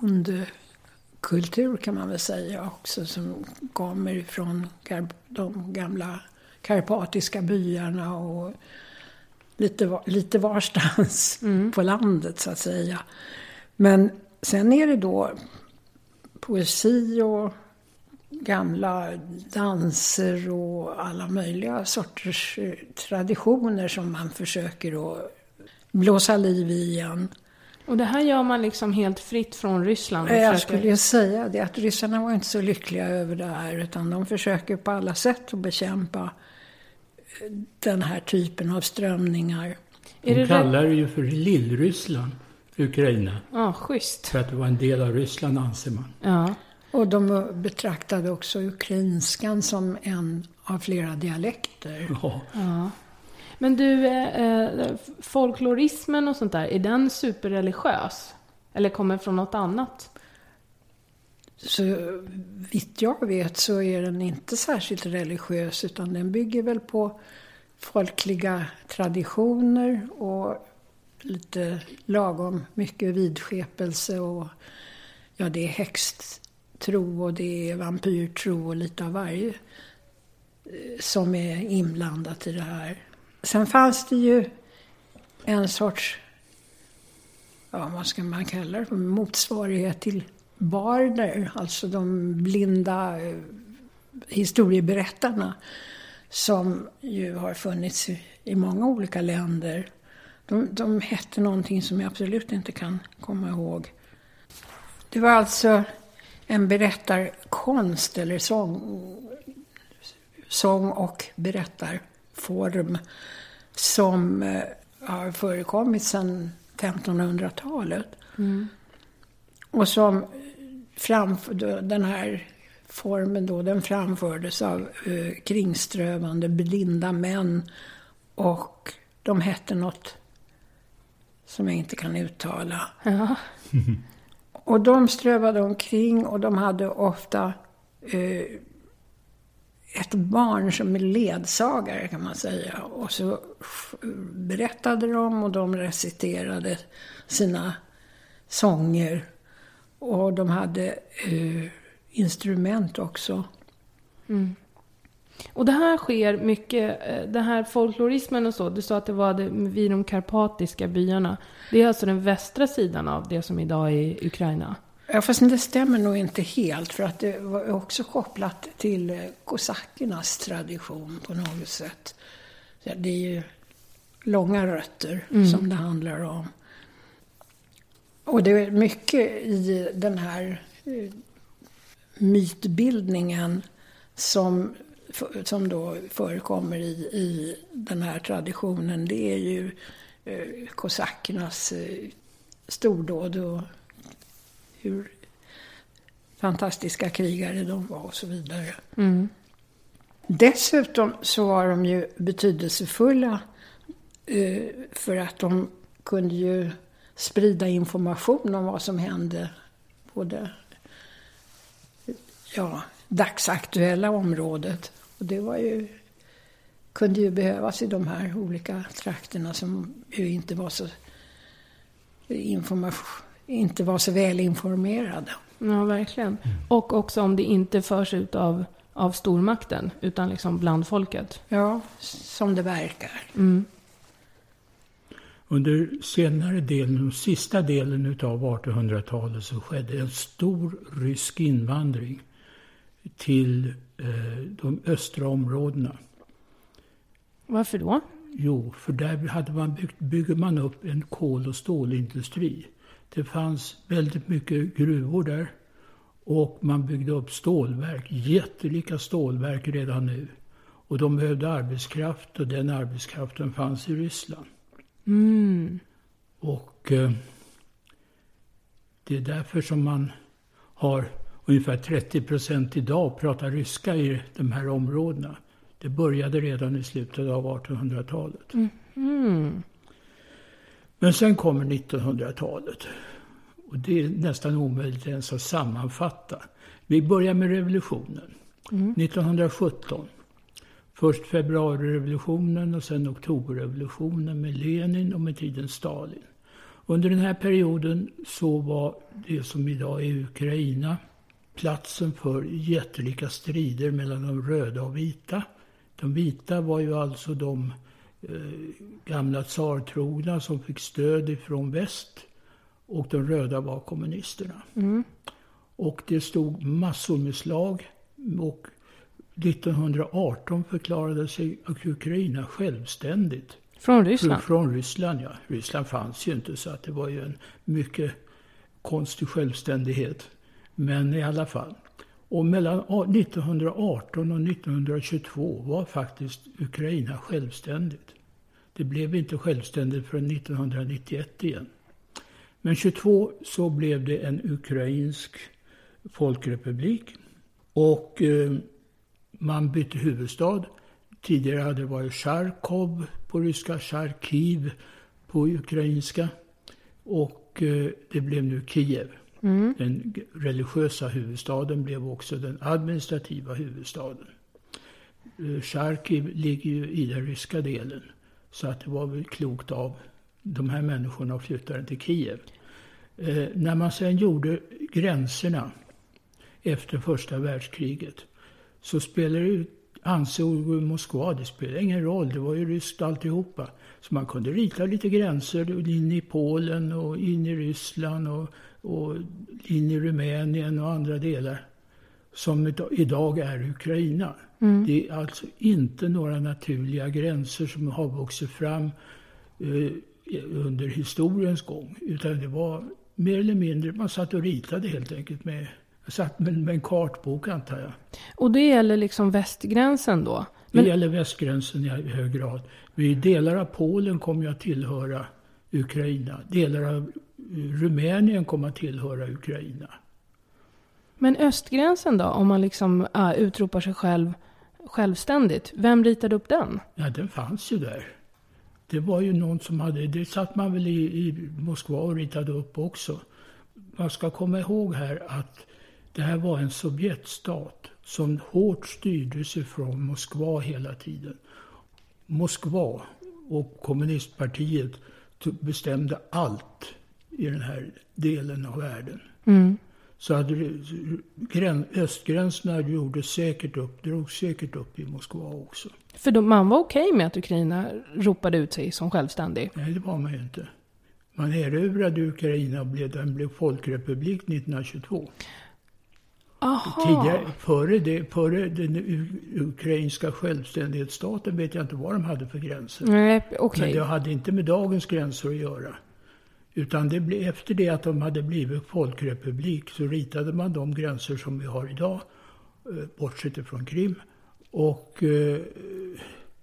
bondekultur kan man väl säga också. Som kommer från kar- de gamla karpatiska byarna och lite, lite varstans på landet så att säga. Men sen är det då poesi och gamla danser och alla möjliga sorters eh, traditioner som man försöker att blåsa liv i igen. Och det här gör man liksom helt fritt från Ryssland? och Jag försöker- skulle ju säga det att ryssarna var inte så lyckliga över det här utan de försöker på alla sätt att bekämpa eh, den här typen av strömningar. De kallar det ju för Lillryssland, Ukraina. Ja, schysst. För att det var en del av Ryssland anser man. Ja. Och de betraktade också ukrainskan som en av flera dialekter. Ja. ja. Men du, eh, eh, folklorismen och sånt där, är den superreligiös? Eller kommer från något annat? så vitt jag vet så är den inte särskilt religiös utan den bygger väl på folkliga traditioner och lite lagom mycket vidskepelse och ja, det är häxtro och det är vampyrtro och lite av varje eh, som är inblandat i det här. Sen fanns det ju en sorts, ja vad ska man kalla det motsvarighet till barder, alltså de blinda eh, historieberättarna som ju har funnits i många olika länder. De, de hette någonting som jag absolut inte kan komma ihåg. Det var alltså en berättarkonst eller sång, sång och berättarform som eh, har förekommit sedan 1500-talet. Mm. Och som framför, den här formen då, den framfördes av eh, kringströvande blinda män. Och de hette något som jag inte kan uttala. Ja. och de strövade omkring och de hade ofta eh, ett barn som är ledsagare kan man säga. Och så berättade de och de reciterade sina sånger. Och de hade eh, instrument också. Mm. Och det här sker mycket, eh, den här folklorismen och så, du sa att det var det, vid de karpatiska byarna. Det är alltså den västra sidan av det som idag är Ukraina? Ja, fast det stämmer nog inte helt, för att det var också kopplat till eh, kosackernas tradition på något sätt. Det är ju långa rötter mm. som det handlar om. Och det är mycket i den här eh, mytbildningen som, som då förekommer i, i den här traditionen. Det är ju eh, kosackernas eh, stordåd och hur fantastiska krigare de var och så vidare. Mm. Dessutom så var de ju betydelsefulla eh, för att de kunde ju sprida information om vad som hände på det ja, dagsaktuella området. Och det var ju, kunde ju behövas i de här olika trakterna som ju inte var så information inte var så väl informerade. Ja, verkligen. Och också om det inte förs ut av, av stormakten, utan liksom bland folket. Ja, som det verkar. Mm. Under senare delen, och sista delen av 1800-talet så skedde en stor rysk invandring till de östra områdena. Varför då? Jo, för där hade man byggt, bygger man upp en kol och stålindustri. Det fanns väldigt mycket gruvor där. Och man byggde upp stålverk, jättelika stålverk redan nu. Och de behövde arbetskraft och den arbetskraften fanns i Ryssland. Mm. Och eh, det är därför som man har ungefär 30 procent idag pratar ryska i de här områdena. Det började redan i slutet av 1800-talet. Mm. Mm. Men sen kommer 1900-talet. Och det är nästan omöjligt ens att sammanfatta. Vi börjar med revolutionen. Mm. 1917. Först februarirevolutionen och sen oktoberrevolutionen med Lenin och med tiden Stalin. Under den här perioden så var det som idag är Ukraina platsen för jättelika strider mellan de röda och vita. De vita var ju alltså de Eh, gamla tsartrogna som fick stöd ifrån väst. Och de röda var kommunisterna. Mm. Och det stod massor med slag. Och 1918 förklarade sig Ukraina självständigt. Från Ryssland? Från Ryssland, ja. Ryssland fanns ju inte så att det var ju en mycket konstig självständighet. Men i alla fall. Och mellan 1918 och 1922 var faktiskt Ukraina självständigt. Det blev inte självständigt förrän 1991 igen. Men 22 så blev det en ukrainsk folkrepublik. Och eh, man bytte huvudstad. Tidigare hade det varit Charkov på ryska, Charkiv på ukrainska. Och eh, det blev nu Kiev. Mm. Den religiösa huvudstaden blev också den administrativa huvudstaden. Eh, Charkiv ligger ju i den ryska delen. Så att det var väl klokt av de här människorna att flytta den till Kiev. Eh, när man sen gjorde gränserna efter första världskriget så spelade det ut ansåg Moskva, det spelade ingen roll, det var ju ryskt alltihopa. Så man kunde rita lite gränser in i Polen och in i Ryssland och, och in i Rumänien och andra delar som idag är Ukraina. Mm. Det är alltså inte några naturliga gränser som har vuxit fram eh, under historiens gång. Utan det var mer eller mindre, man satt och ritade helt enkelt med satt med, med en kartbok antar jag. Och det gäller liksom västgränsen då? Men... Det gäller västgränsen i hög grad. Vi delar av Polen kommer ju att tillhöra Ukraina. Delar av Rumänien kommer att tillhöra Ukraina. Men östgränsen då? Om man liksom äh, utropar sig själv självständigt. Vem ritade upp den? Ja, den fanns ju där. Det var ju någon som hade, det satt man väl i, i Moskva och ritade upp också. Man ska komma ihåg här att det här var en Sovjetstat som hårt styrdes ifrån Moskva hela tiden. Moskva och kommunistpartiet bestämde allt i den här delen av världen. Mm. Så att östgränserna gjorde säkert upp, drog säkert upp i Moskva också. För då, man var okej okay med att Ukraina ropade ut sig som självständig? Nej, det var man ju inte. Man erövrade Ukraina och blev, den blev folkrepublik 1922. Aha. Tidigare, före, det, före den ukrainska självständighetsstaten vet jag inte vad de hade för gränser. Nej, okay. Men det hade inte med dagens gränser att göra. Utan det blev, efter det att de hade blivit folkrepublik så ritade man de gränser som vi har idag, eh, bortsett ifrån Krim. Och, eh,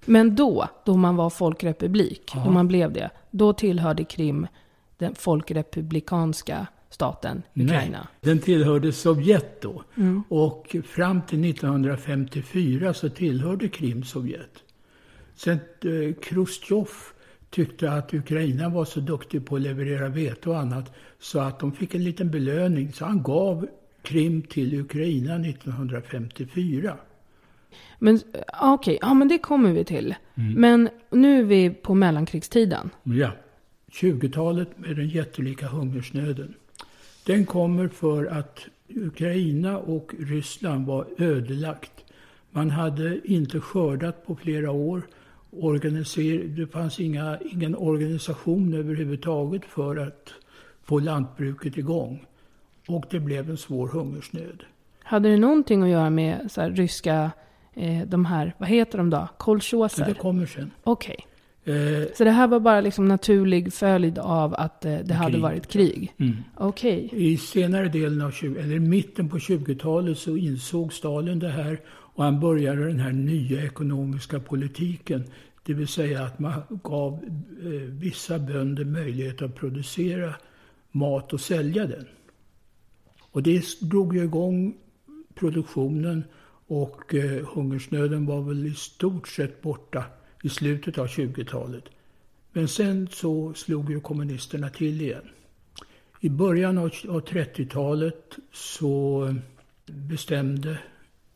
Men då, då man var folkrepublik, ja. då man blev det, då tillhörde Krim den folkrepublikanska staten Ukraina? Nej, den tillhörde Sovjet då. Mm. Och fram till 1954 så tillhörde Krim Sovjet. Sen eh, Khrushchev tyckte att Ukraina var så duktig på att leverera vete och annat så att de fick en liten belöning. Så han gav Krim till Ukraina 1954. Men okej, okay. ja men det kommer vi till. Mm. Men nu är vi på mellankrigstiden. Ja. 20-talet med den jättelika hungersnöden. Den kommer för att Ukraina och Ryssland var ödelagt. Man hade inte skördat på flera år. Organiser det fanns inga, ingen organisation överhuvudtaget för att få lantbruket igång. Och det blev en svår hungersnöd. Hade det någonting att göra med så här, ryska, eh, de här, vad heter de då? Kolchoser? Det kommer sen. Okej. Okay. Eh, så det här var bara liksom naturlig följd av att eh, det krig. hade varit krig? Mm. Okej. Okay. I senare delen av 20, eller mitten på 20-talet så insåg Stalin det här och han började den här nya ekonomiska politiken. Det vill säga att man gav eh, vissa bönder möjlighet att producera mat och sälja den. Och det drog ju igång produktionen och eh, hungersnöden var väl i stort sett borta i slutet av 20-talet. Men sen så slog ju kommunisterna till igen. I början av 30-talet så bestämde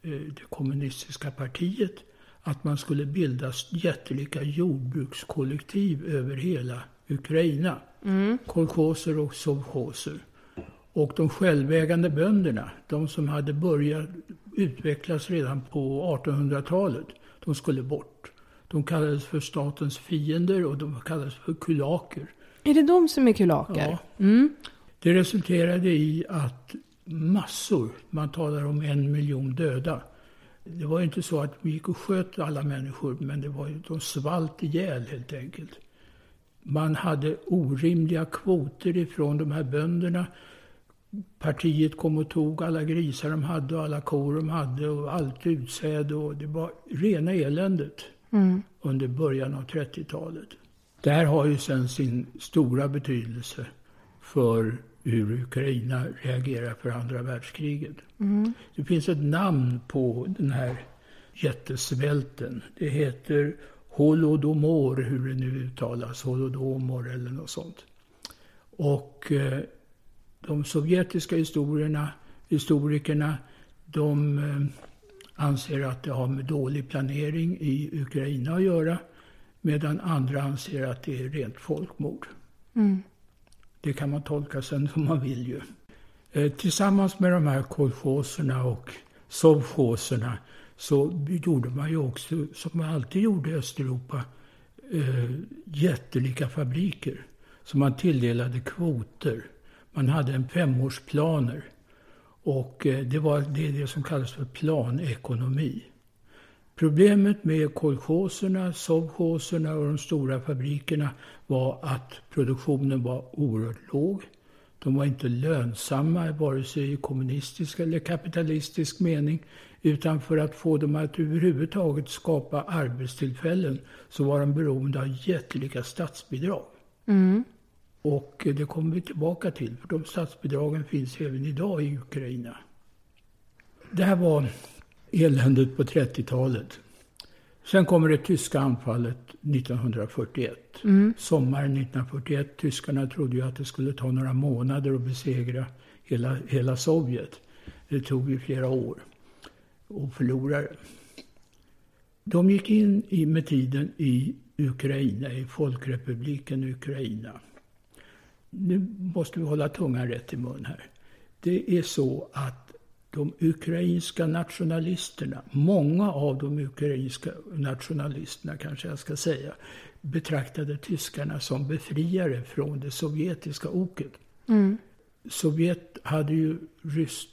det kommunistiska partiet att man skulle bilda jättelika jordbrukskollektiv över hela Ukraina. Mm. Kolchoser och sovchoser. Och de självägande bönderna, de som hade börjat utvecklas redan på 1800-talet, de skulle bort. De kallades för statens fiender och de kallades för kulaker. Är det de som är kulaker? Ja. Mm. Det resulterade i att massor, man talar om en miljon döda. Det var inte så att vi gick och sköt alla människor, men det var de svalt ihjäl helt enkelt. Man hade orimliga kvoter ifrån de här bönderna. Partiet kom och tog alla grisar de hade och alla kor de hade och allt utsäde och det var rena eländet mm. under början av 30-talet. Det här har ju sen sin stora betydelse för hur Ukraina reagerar för andra världskriget. Mm. Det finns ett namn på den här jättesvälten. Det heter Holodomor, hur det nu uttalas, Holodomor eller något sånt. Och eh, de sovjetiska historierna, historikerna, de eh, anser att det har med dålig planering i Ukraina att göra. Medan andra anser att det är rent folkmord. Mm. Det kan man tolka sen som man vill ju. Eh, tillsammans med de här kolchoserna och sovchoserna så gjorde man ju också, som man alltid gjorde i Östeuropa, eh, jättelika fabriker. Så man tilldelade kvoter. Man hade en femårsplaner. Och eh, det, var, det är det som kallas för planekonomi. Problemet med kolchoserna, sovchoserna och de stora fabrikerna var att produktionen var oerhört låg. De var inte lönsamma vare sig i kommunistisk eller kapitalistisk mening. Utan för att få dem att överhuvudtaget skapa arbetstillfällen så var de beroende av jättelika statsbidrag. Mm. Och det kommer vi tillbaka till, för de statsbidragen finns även idag i Ukraina. Det här var eländet på 30-talet. Sen kommer det tyska anfallet 1941. Mm. Sommaren 1941. Tyskarna trodde ju att det skulle ta några månader att besegra hela, hela Sovjet. Det tog ju flera år och förlorade. De gick in i, med tiden i Ukraina, i Folkrepubliken Ukraina. Nu måste vi hålla tungan rätt i mun här. Det är så att de ukrainska nationalisterna, många av de ukrainska nationalisterna kanske jag ska säga, betraktade tyskarna som befriare från det sovjetiska oket. Mm. Sovjet hade ju,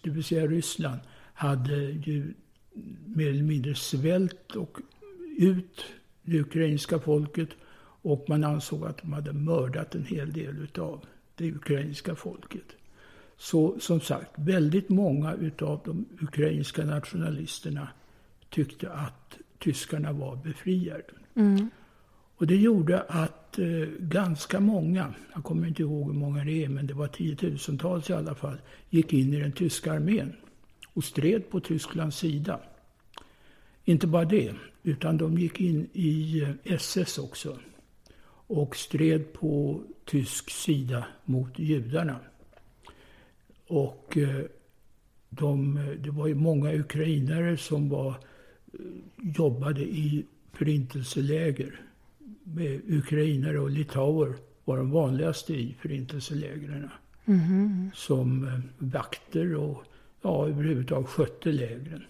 det vill säga Ryssland, hade ju mer eller mindre svält och ut det ukrainska folket och man ansåg att de hade mördat en hel del utav det ukrainska folket. Så som sagt, väldigt många utav de ukrainska nationalisterna tyckte att tyskarna var befriare. Mm. Och det gjorde att eh, ganska många, jag kommer inte ihåg hur många det är, men det var tiotusentals i alla fall, gick in i den tyska armén och stred på Tysklands sida. Inte bara det, utan de gick in i SS också och stred på tysk sida mot judarna. Och eh, de, det var ju många ukrainare som var, eh, jobbade i förintelseläger. Med ukrainare och litauer var de vanligaste i förintelselägren. Mm. Som eh, vakter och ja, överhuvudtaget skötte lägren.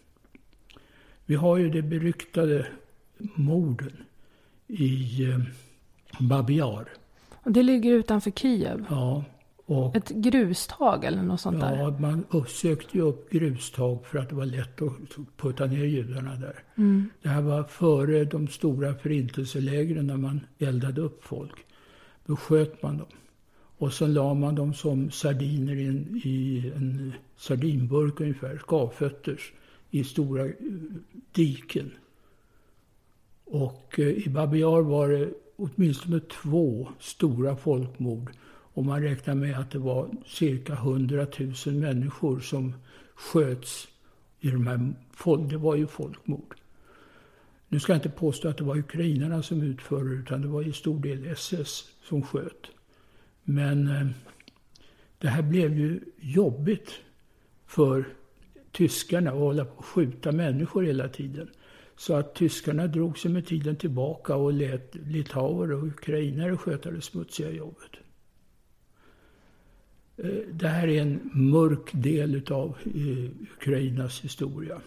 Vi har ju det beryktade morden i Babiar. Det ligger utanför Kiev? Ja. Och, Ett grustag eller något sånt ja, där? Ja, man sökte ju upp grustag för att det var lätt att putta ner judarna där. Mm. Det här var före de stora förintelselägren när man eldade upp folk. Då sköt man dem. Och så la man dem som sardiner i en, i en sardinburk ungefär, skavfötters, i stora eh, diken. Och eh, i Babiar var det åtminstone två stora folkmord. Och man räknar med att det var cirka 100 000 människor som sköts i de här Det var ju folkmord. Nu ska jag inte påstå att det var ukrainarna som utförde utan det var i stor del SS som sköt. Men eh, det här blev ju jobbigt för tyskarna att hålla på och skjuta människor hela tiden. Så att tyskarna drog sig med tiden tillbaka och lät litauer och ukrainare sköta det smutsiga jobbet. Eh, det här är en mörk del av eh, Ukrainas historia.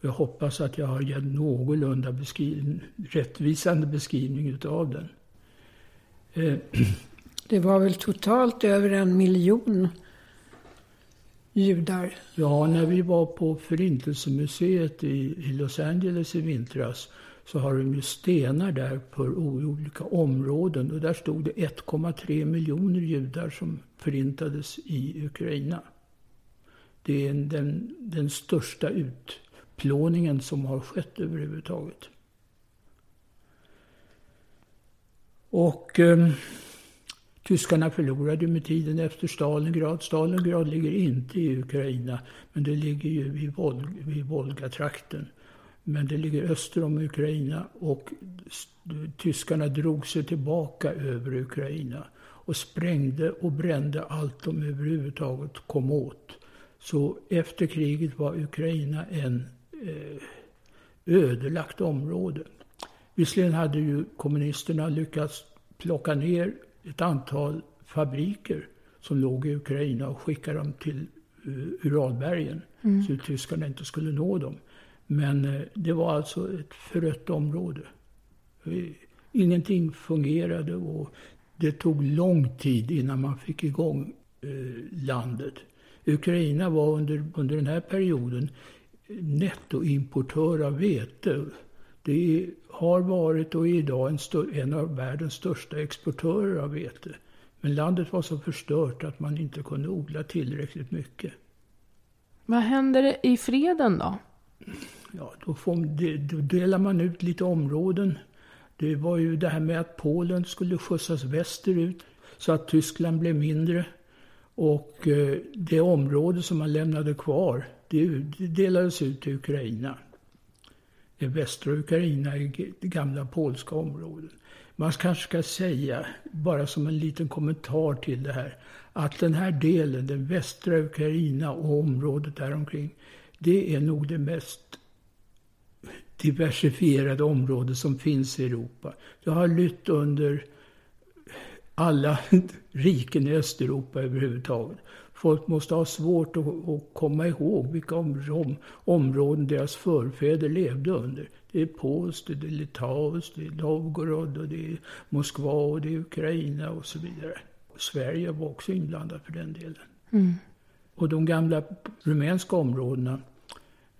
Jag hoppas att jag har gett någorlunda beskriv rättvisande beskrivning av den. *clears throat* Det var väl totalt över en miljon judar? Ja, när vi var på Förintelsemuseet i, i Los Angeles i vintras så har de ju stenar där för olika områden. Och där stod det 1,3 miljoner judar som förintades i Ukraina. Det är den, den största utplåningen som har skett överhuvudtaget. Och eh, Tyskarna förlorade med tiden efter Stalingrad. Stalingrad ligger inte i Ukraina, men det ligger ju vid, Vol vid Volgatrakten. Men det ligger öster om Ukraina och tyskarna drog sig tillbaka över Ukraina. och sprängde och brände allt de överhuvudtaget kom åt. Så efter kriget var Ukraina en eh, ödelagt område. Visserligen hade ju kommunisterna lyckats plocka ner ett antal fabriker som låg i Ukraina och skicka dem till uh, Uralbergen. Mm. Så tyskarna inte skulle nå dem. Men eh, det var alltså ett förött område. Eh, ingenting fungerade och det tog lång tid innan man fick igång eh, landet. Ukraina var under, under den här perioden nettoimportör av vete. Det har varit och är idag en, en av världens största exportörer av vete. Men landet var så förstört att man inte kunde odla tillräckligt mycket. Vad händer i freden då? Ja, då, får, då delar man ut lite områden. Det var ju det här med att Polen skulle skjutsas västerut så att Tyskland blev mindre. Och eh, det område som man lämnade kvar, det, det delades ut till Ukraina. Det västra Ukraina är det gamla polska området. Man kanske ska säga, bara som en liten kommentar till det här, att den här delen, den västra Ukraina och området däromkring, det är nog det mest diversifierade område som finns i Europa. Det har lytt under alla *laughs* riken i Östeuropa överhuvudtaget. Folk måste ha svårt att, komma ihåg vilka områden deras förfäder levde under. Det är Polsk, det är Litaus, det är Novgorod, och det är Moskva och det är Ukraina och så vidare. Sverige var också inblandat för den delen. Mm. Och de gamla rumänska områdena,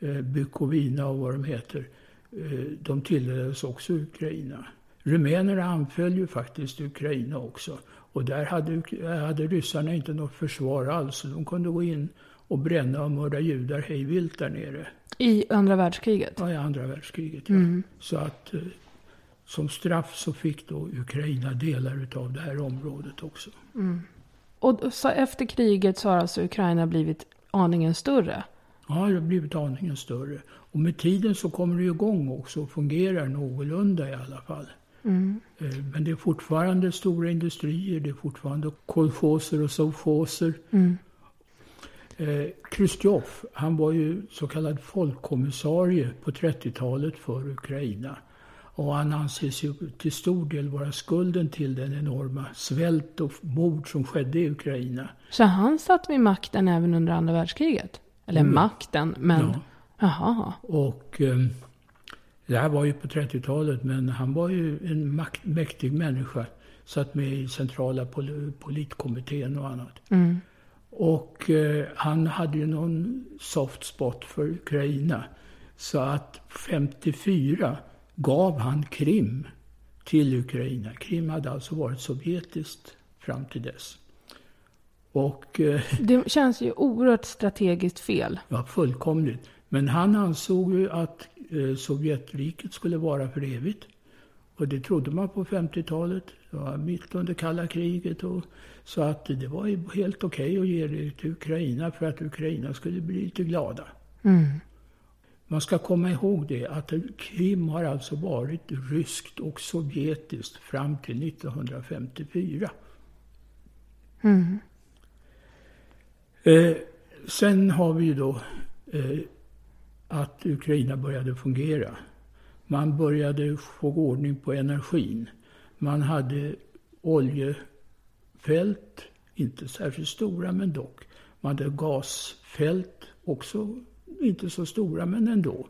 eh, Bukovina och vad de heter, eh, de tillhördes också Ukraina. Rumänerna anföll ju faktiskt Ukraina också. Och där hade, hade ryssarna inte något försvar alls. De kunde gå in och bränna och mörda judar hejvilt där nere. I andra världskriget? Ja, i andra världskriget. Ja. Mm. Så att eh, som straff så fick då Ukraina delar av det här området också. Mm. Och så efter kriget så har alltså Ukraina blivit aningen större? Ja, det har blivit aningen större. Och med tiden så kommer det igång också och fungerar någorlunda i alla fall. Mm. Men det är fortfarande stora industrier, det är fortfarande kolchoser och sovchoser. Mm. Eh, Khrushchev, han var ju så kallad folkkommissarie på 30-talet för Ukraina. Och han anses ju till stor del vara skulden till den enorma svält och mord som skedde i Ukraina. Så han satt vid makten även under andra världskriget? Eller mm. makten, men... Ja. Jaha. Och um, det här var ju på 30-talet, men han var ju en makt, mäktig människa. Satt med i centrala pol politkommittén och annat. Mm. Och eh, han hade ju någon soft spot för Ukraina. Så att 54 gav han Krim till Ukraina. Krim hade alltså varit sovjetiskt fram till dess. Och, eh, det känns ju oerhört strategiskt fel. Ja, fullkomligt. Men han ansåg ju att eh, Sovjetriket skulle vara för evigt. Och det trodde man på 50-talet. Det var mitt under kalla kriget. Och, så att det var helt okej okay att ge det till Ukraina för att Ukraina skulle bli lite glada. Mm. Man ska komma ihåg det att Krim har alltså varit ryskt och sovjetiskt fram till 1954. Mm. Eh, sen har vi ju då eh, att Ukraina började fungera. Man började få ordning på energin. Man hade oljefält, inte särskilt stora men dock. Man hade gasfält, också inte så stora men ändå.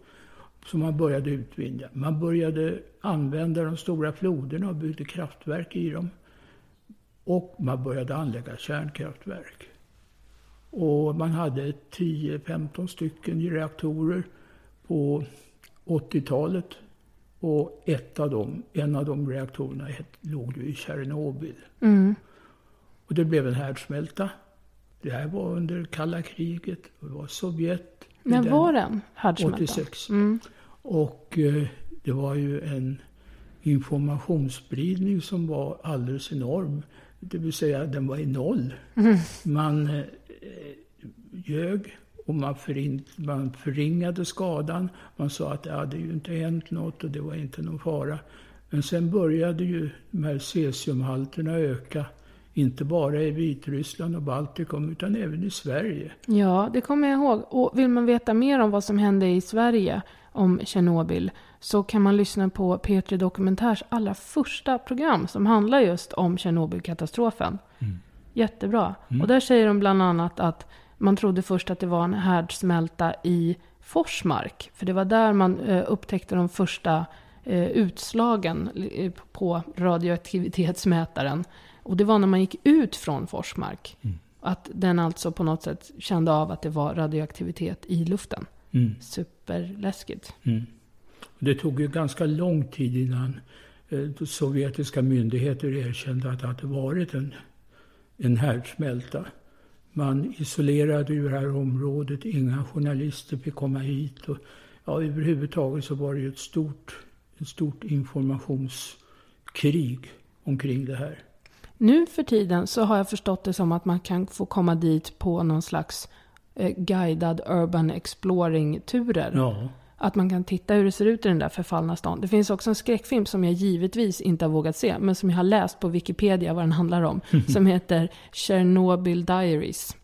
Som man började utvinna. Man började använda de stora floderna och byggde kraftverk i dem. Och man började anlägga kärnkraftverk. Och man hade 10-15 stycken reaktorer på 80-talet. Och ett av dem, en av de reaktorerna låg i Tjernobyl. Mm. Och det blev en härdsmälta. Det här var under kalla kriget. Det var Sovjet. När var den härdsmältan? 86. Mm. Och eh, det var ju en informationsspridning som var alldeles enorm. Det vill säga den var i noll. Mm. Man eh, ljög och man, förin, man förringade skadan. Man sa att det hade ju inte hänt något och det var inte någon fara. Men sen började ju de här cesiumhalterna öka Inte bara i Vitryssland och Baltikum utan även i Sverige. Ja, det kommer jag ihåg. Och vill man veta mer om vad som hände i Sverige om Tjernobyl så kan man lyssna på P3 Dokumentärs allra första program som handlar just om Tjernobylkatastrofen. Mm. Jättebra. Mm. Och där säger de bland annat att man trodde först att det var en härdsmälta i Forsmark. För det var där man eh, upptäckte de första eh, utslagen eh, på radioaktivitetsmätaren. Och det var när man gick ut från Forsmark. Mm. Att den alltså på något sätt kände av att det var radioaktivitet i luften. Mm. Superläskigt. Mm. Det tog ju ganska lång tid innan sovjetiska myndigheter erkände att det hade varit en, en härdsmälta. Man isolerade ju det här området, inga journalister fick komma hit. Och, ja, överhuvudtaget så var det ju ett stort, ett stort informationskrig omkring det här. Nu för tiden så har jag förstått det som att man kan få komma dit på någon slags eh, guidad urban exploring-turer. Ja. Att man kan titta hur det ser ut i den där förfallna stan. Det finns också en skräckfilm som jag givetvis inte har vågat se, men som jag har läst på Wikipedia vad den handlar om. *laughs* som heter Chernobyl Diaries.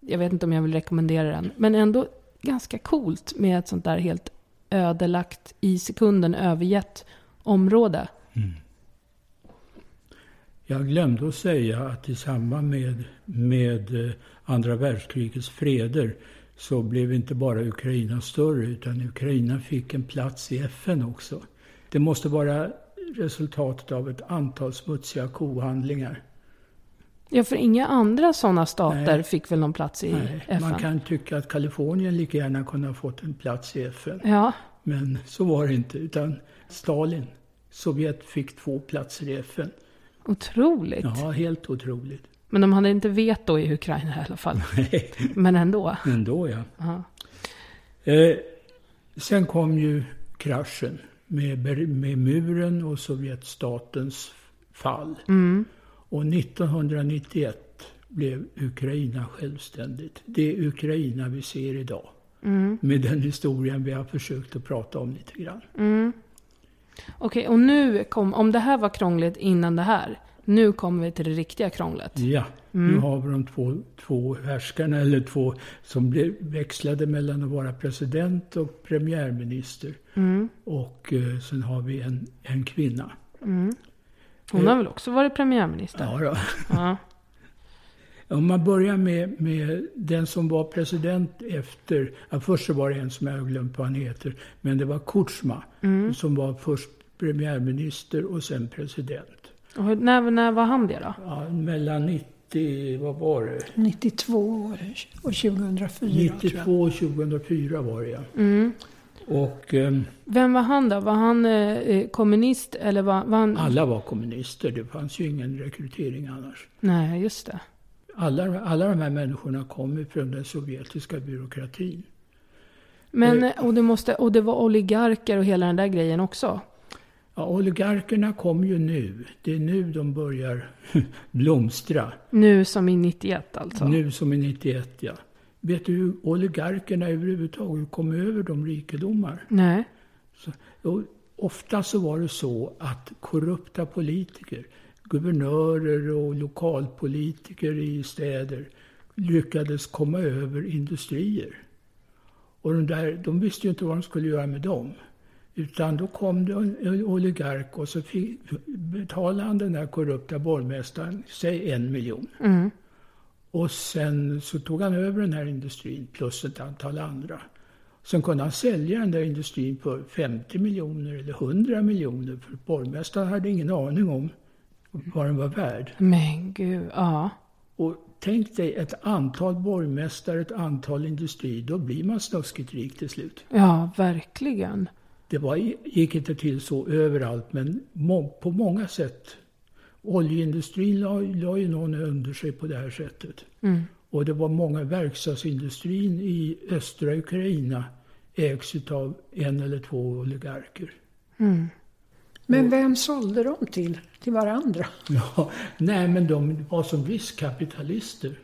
Jag vet inte om jag vill rekommendera den, men ändå ganska coolt med ett sånt där helt ödelagt, i sekunden övergett område. Mm. Jag glömde att säga att i samband med, med eh, andra världskrigets freder så blev inte bara Ukraina större utan Ukraina fick en plats i FN också. Det måste vara resultatet av ett antal smutsiga kohandlingar. Ja, för inga andra sådana stater Nej. fick väl någon plats i Nej. FN? Man kan tycka att Kalifornien lika gärna kunde ha fått en plats i FN. Ja. Men så var det inte, utan Stalin, Sovjet fick två platser i FN. Otroligt. Ja, helt otroligt. Men de hade inte veto i Ukraina i alla fall. *laughs* Nej. Men ändå. Ändå, ja. Eh, sen kom ju kraschen med, med muren och Sovjetstatens fall. Mm. Och 1991 blev Ukraina självständigt. Det är Ukraina vi ser idag. Mm. Med den historien vi har försökt att prata om lite grann. Mm. Okej, och nu kom, om det här var krångligt innan det här. Nu kommer vi till det riktiga krånglet. Ja, mm. nu har vi de två, två härskarna, eller två som blev, växlade mellan att vara president och premiärminister. Mm. Och eh, sen har vi en, en kvinna. Mm. Hon har väl också varit premiärminister? Ja, då. ja. Om man börjar med, med den som var president efter, ja, först så var det en som jag har glömt vad han heter, men det var Kutjma mm. som var först premiärminister och sen president. Och när, när var han det då? Ja, mellan 90, vad var det? 92 och 2004 92 och 2004 var det ja. Mm. Och, um, Vem var han då? Var han eh, eh, kommunist eller var, var han... Alla var kommunister. Det fanns ju ingen rekrytering annars. Nej, just det. Alla, alla de här människorna kom från den sovjetiska byråkratin. Men, eh, och det, måste, och det var oligarker och hela den där grejen också? Ja, oligarkerna kom ju nu. Det är nu de börjar *laughs* blomstra. Nu som i 91 alltså? Nu som i 91, ja. Vet du hur oligarkerna överhuvudtaget kom över de rikedomar? Nej. Så, ofta så var det så att korrupta politiker, guvernörer och lokalpolitiker i städer lyckades komma över industrier. Och de, där, de visste ju inte vad de skulle göra med dem. Utan då kom det en oligark och så fick, betalade han den där korrupta borgmästaren, säg en miljon. Mm. Och sen så tog han över den här industrin plus ett antal andra. Sen kunde han sälja den där industrin för 50 miljoner eller 100 miljoner. För borgmästaren hade ingen aning om vad den var värd. Men gud, ja. Och tänk dig ett antal borgmästare, ett antal industrier. Då blir man snuskigt rik till slut. Ja, verkligen. Det var, gick inte till så överallt, men må, på många sätt. Oljeindustrin la, la ju någon under sig på det här sättet. Mm. Och det var många, verkstadsindustrin i östra Ukraina ägs av en eller två oligarker. Mm. Men vem sålde de till? Till varandra? *laughs* Ja, nej, men de var som riskkapitalister.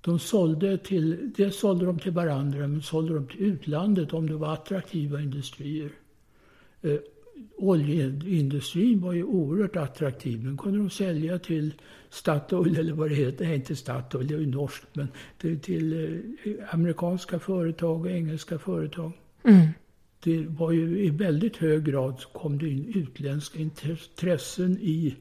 De sålde till, dels sålde de till varandra, men sålde de till utlandet om det var attraktiva industrier. Eh, oljeindustrin var ju oerhört attraktiv. Den kunde de sälja till Statoil, eller vad det heter. Nej, inte Statoil, det är ju norskt. Men till, till eh, amerikanska företag och engelska företag. Mm. Det var ju i väldigt hög grad så kom det in utländska intressen i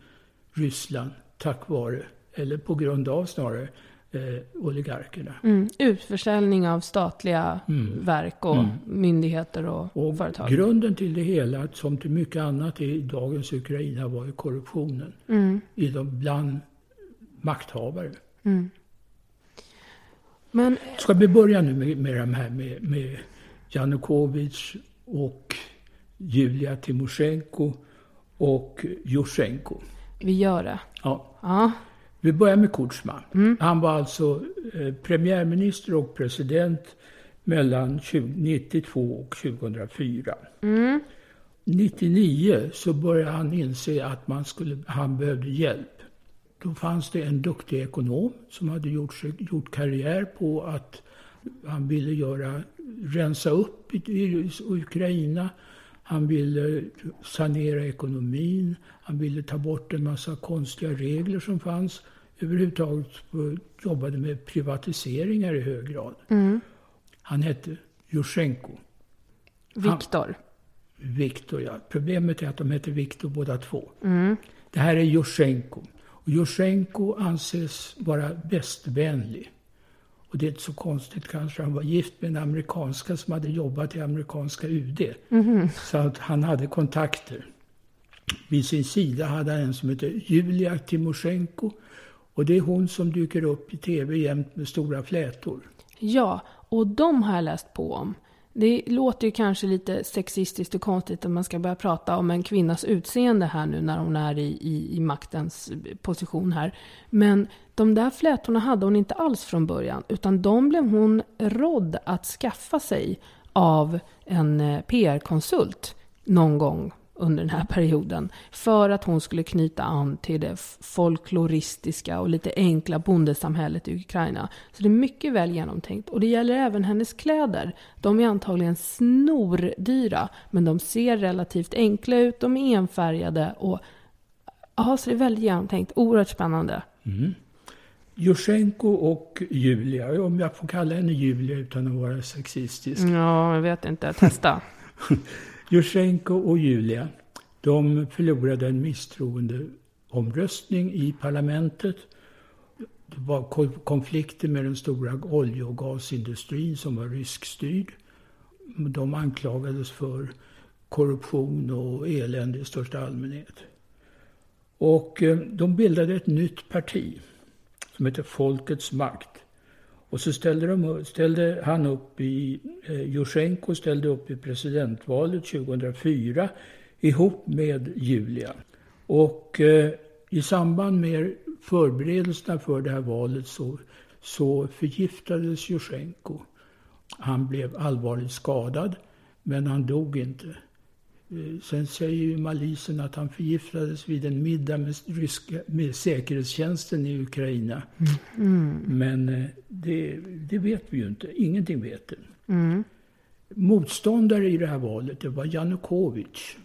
Ryssland tack vare, eller på grund av snarare, eh, oligarkerna. Mm. Utförsäljning av statliga verk och myndigheter och, Och företag. grunden till det hela, som till mycket annat i dagens Ukraina, var ju korruptionen Mm. i de, bland makthavare. Men Ska vi börja nu med, med de här med, med Janukovic och Julia Timosjenko och Jusjenko. vi gör det. Ja. Ja. Vi börjar med Kutjma. Han var alltså eh, premiärminister och president mellan 1992 och 2004. 1999 så började han inse att man skulle, han behövde hjälp. Då fanns det en duktig ekonom som hade gjort, gjort karriär på att han ville göra, rensa upp i, Ukraina. Han ville sanera ekonomin. Han ville ta bort en massa konstiga regler som fanns. Överhuvudtaget jobbade med privatiseringar i hög grad. Han hette Jusjenko. Viktor. Viktor, ja. Problemet är att de heter Viktor båda två. Det här är Jusjenko. Jusjenko anses vara västvänlig. Och det är inte så konstigt kanske. Han var gift med en amerikanska som hade jobbat i amerikanska UD. Så att han hade kontakter. Vid sin sida hade han en som heter Julia Timosjenko. Och det är hon som dyker upp i tv jämt med stora flätor. Ja, och de har jag läst på om. Det låter ju kanske lite sexistiskt och konstigt att man ska börja prata om en kvinnas utseende här nu när hon är i, i, i maktens position här. Men de där flätorna hade hon inte alls från början, utan de blev hon rådd att skaffa sig av en eh, PR-konsult någon gång under den här perioden. För att hon skulle knyta an till det folkloristiska och lite enkla bondesamhället i Ukraina. Så det är mycket väl genomtänkt. Och det gäller även hennes kläder. De är antagligen snordyra, men de ser relativt enkla ut. De är enfärgade och ja, så det är väldigt genomtänkt. Oerhört spännande. Jusjenko och Julia, om jag får kalla henne Julia utan att vara sexistisk. Ja, jag vet inte. Testa. *laughs* Jusjenko och Julia, de förlorade en misstroendeomröstning i parlamentet. Det var konflikter med den stora olje och gasindustrin som var ryskstyrd. De anklagades för korruption och elände i största allmänhet. Och eh, de bildade ett nytt parti som heter Folkets makt. Och så ställde, de, ställde han upp i, eh, Jusjenko ställde upp i presidentvalet 2004 ihop med Julia. Och eh, i samband med förberedelserna för det här valet så, så förgiftades Jusjenko. Han blev allvarligt skadad, men han dog inte. Eh, Sen säger ju malisen att han förgiftades vid en middag med, ryska, med säkerhetstjänsten i Ukraina. Men eh, det, det vet vi ju inte. Ingenting vet det. Motståndare i det här valet, det var Janukovic.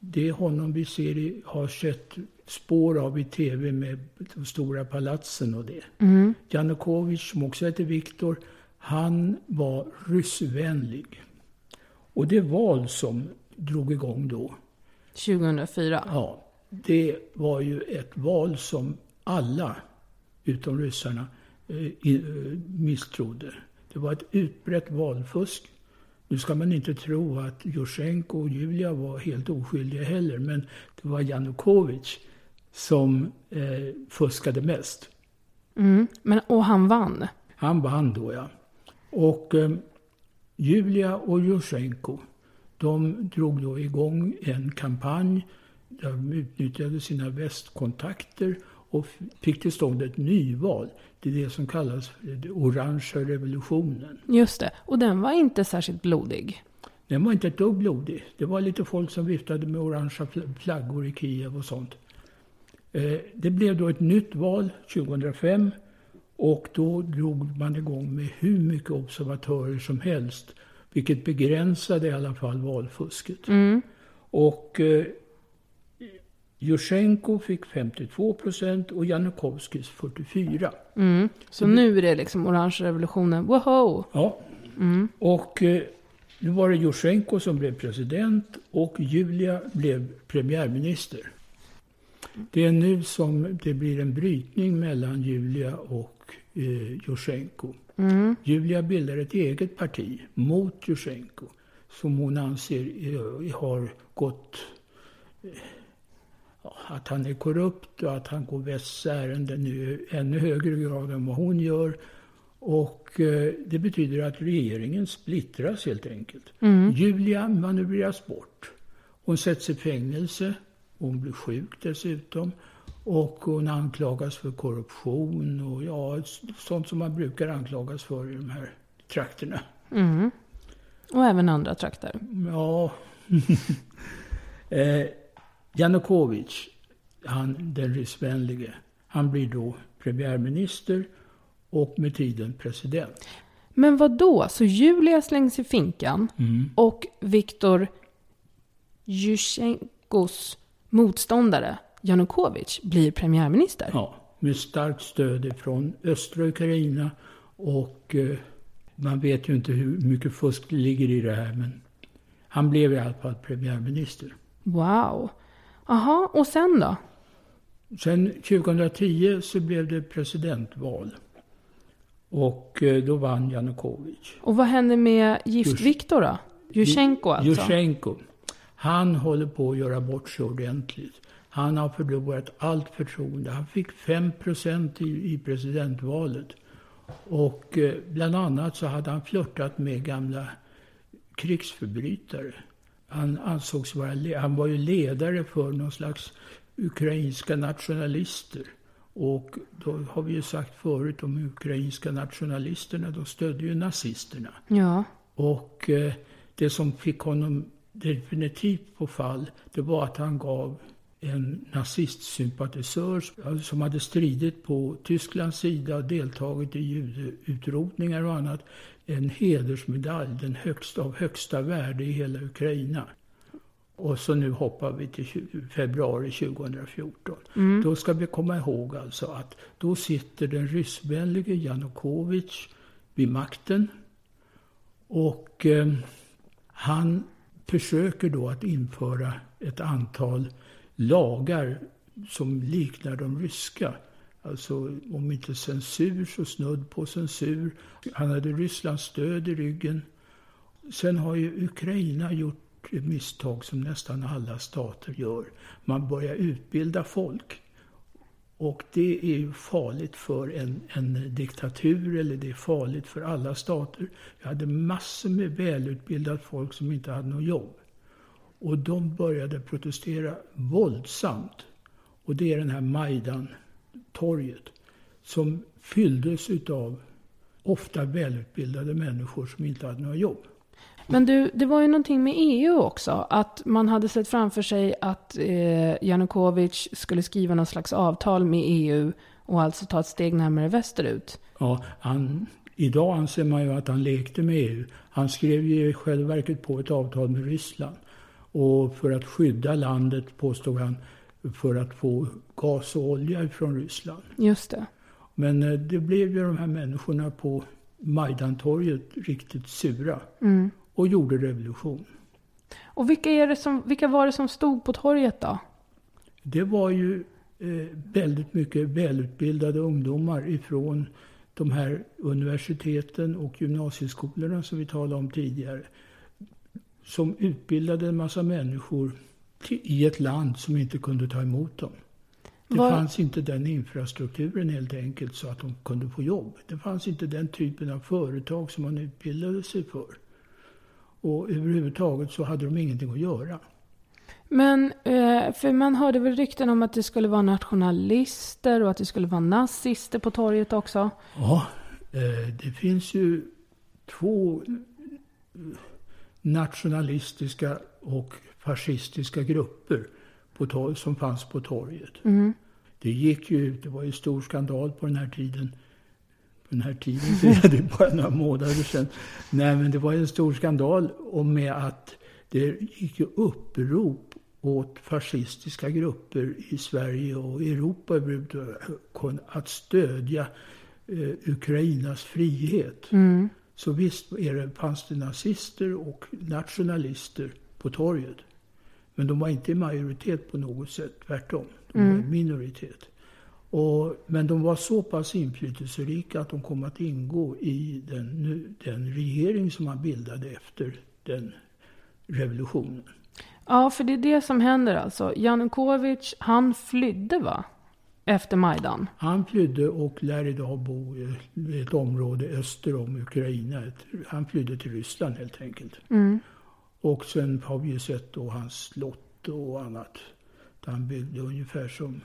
Det är honom vi ser i, har sett spår av i tv med de stora palatsen och det. Janukovic, som också heter Viktor, han var ryssvänlig. Och det val som drog igång då, 2004. ja, det var ju ett val som alla, utom ryssarna, eh, eh, misstrodde. Det var ett utbrett valfusk. Nu ska man inte tro att Jusjenko och Julia var helt oskyldiga heller, men det var Janukovic som eh, fuskade mest. Mm. Men, och han vann. Han vann då, ja. Och eh, Julia och Jusjenko, de drog då igång en kampanj. där De utnyttjade sina västkontakter och fick till stånd ett nyval. Det är det som kallas för den orangea revolutionen. Just det. Och den var inte särskilt blodig. Den var inte ett dugg blodig. Det var lite folk som viftade med orangea fl- flaggor i Kiev och sånt. Eh, Det blev då ett nytt val 2005 och då drog man igång med hur mycket observatörer som helst. Vilket begränsade i alla fall valfusket. Och eh, Jusjenko fick 52 procent och Janukovskis 44. Mm. Så nu är det liksom orange revolutionen. Woho! Ja. Och eh, nu var det Jusjenko som blev president och Julia blev premiärminister. Det är nu som det blir en brytning mellan Julia och eh, Jusjenko. Julia bildar ett eget parti mot Jusjenko som hon anser eh, har gått eh, att han är korrupt och att han går västs ärenden i ännu högre grad än vad hon gör. Och eh, det betyder att regeringen splittras helt enkelt. Julia manövreras bort. Hon sätts i fängelse. Hon blir sjuk dessutom. Och hon anklagas för korruption och ja, sånt som man brukar anklagas för i de här trakterna. Och även andra trakter. Ja. *laughs* eh, Janukovic, han, den ryssvänlige, han blir då premiärminister och med tiden president. Men vad då? Så Julia slängs i finkan och Viktor Jusjenkos motståndare Janukovic blir premiärminister? Ja, med starkt stöd från östra Ukraina och eh, man vet ju inte hur mycket fusk det ligger i det här men han blev i alla fall premiärminister. Wow. Aha, och sen då? Sen 2010 så blev det presidentval. Och eh, då vann Janukovic. Och vad händer med Gift-Viktor då? Jusjenko alltså? Jusjenko. Han håller på att göra bort sig ordentligt. Han har förlorat allt förtroende. Han fick 5 procent i, i presidentvalet. Och eh, bland annat så hade han flörtat med gamla krigsförbrytare. Han ansågs vara, han var ju ledare för någon slags ukrainska nationalister. Och då har vi ju sagt förut, de ukrainska nationalisterna, de stödde ju nazisterna. Ja. Och eh, det som fick honom definitivt på fall, det var att han gav en nazistsympatisör som hade stridit på Tysklands sida och deltagit i judeutrotningar och annat, en hedersmedalj, den högsta av högsta värde i hela Ukraina. Och så nu hoppar vi till februari 2014. Då ska vi komma ihåg alltså att då sitter den ryssvänlige Janukovic vid makten. Och eh, han försöker då att införa ett antal lagar som liknar de ryska. Alltså om inte censur så snudd på censur. Han hade Rysslands stöd i ryggen. Sen har ju Ukraina gjort ett misstag som nästan alla stater gör. Man börjar utbilda folk. Och det är ju farligt för en, en diktatur eller det är farligt för alla stater. Vi hade massor med välutbildat folk som inte hade något jobb. Och de började protestera våldsamt. Och det är den här Majdan-torget som fylldes utav ofta välutbildade människor som inte hade några jobb. Men du, det var ju någonting med EU också. Att man hade sett framför sig att eh, Janukovic skulle skriva någon slags avtal med EU och alltså ta ett steg närmare västerut. Ja, han, idag anser man ju att han lekte med EU. Han skrev ju i själva verket på ett avtal med Ryssland. Och för att skydda landet, påstod han, för att få gas och olja från Ryssland. Just det. Men eh, det blev ju de här människorna på Majdantorget riktigt sura. Och gjorde revolution. Och vilka, är det som, vilka var det som stod på torget då? Det var ju eh, väldigt mycket välutbildade ungdomar ifrån de här universiteten och gymnasieskolorna som vi talade om tidigare. Som utbildade en massa människor till, i ett land som inte kunde ta emot dem. Det Var- fanns inte den infrastrukturen helt enkelt så att de kunde få jobb. Det fanns inte den typen av företag som man utbildade sig för. Och överhuvudtaget så hade de ingenting att göra. Men, eh, för man hörde väl rykten om att det skulle vara nationalister och att det skulle vara nazister på torget också. Ja, eh, det finns ju två nationalistiska och fascistiska grupper på som fanns på torget. Det gick ju ut, det var ju stor skandal på den här tiden. Den här tiden, *laughs* så är det bara några månader sedan. Nej, men det var en stor skandal om med att det gick ju upprop åt fascistiska grupper i Sverige och Europa att stödja eh, Ukrainas frihet. Mm. Så visst är det, fanns det nazister och nationalister på torget. Men de var inte i majoritet på något sätt, tvärtom. De var Mm. i minoritet. Och, men de var så pass inflytelserika att de kom att ingå i den, nu- den regering som man bildade efter den revolutionen. Ja, för det är det som händer alltså. Janukovic, han flydde va? Efter Majdan. Han flydde och lär idag bo i ett område öster om Ukraina. Han flydde till Ryssland helt enkelt. Mm. Och sen har vi ju sett då hans slott och annat. Där han byggde ungefär som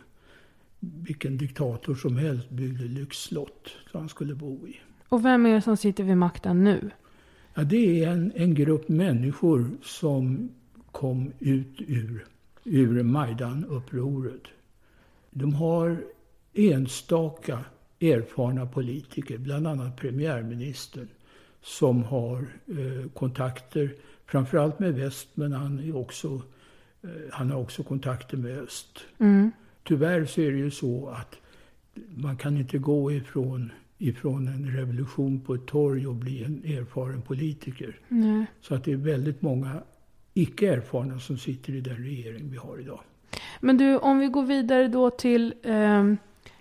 vilken diktator som helst byggde lyxslott som han skulle bo i. Och vem är det som sitter vid makten nu? Ja, det är en, en grupp människor som kom ut ur, ur Majdan-upproret. De har enstaka erfarna politiker, bland annat premiärministern, som har eh, kontakter, framförallt med väst, men han, är också, eh, han har också kontakter med öst. Mm. Tyvärr så är det ju så att man kan inte gå ifrån, ifrån en revolution på ett torg och bli en erfaren politiker. Nej. Så att det är väldigt många icke erfarna som sitter i den regering vi har idag. Men du, om vi går vidare då till, ehm,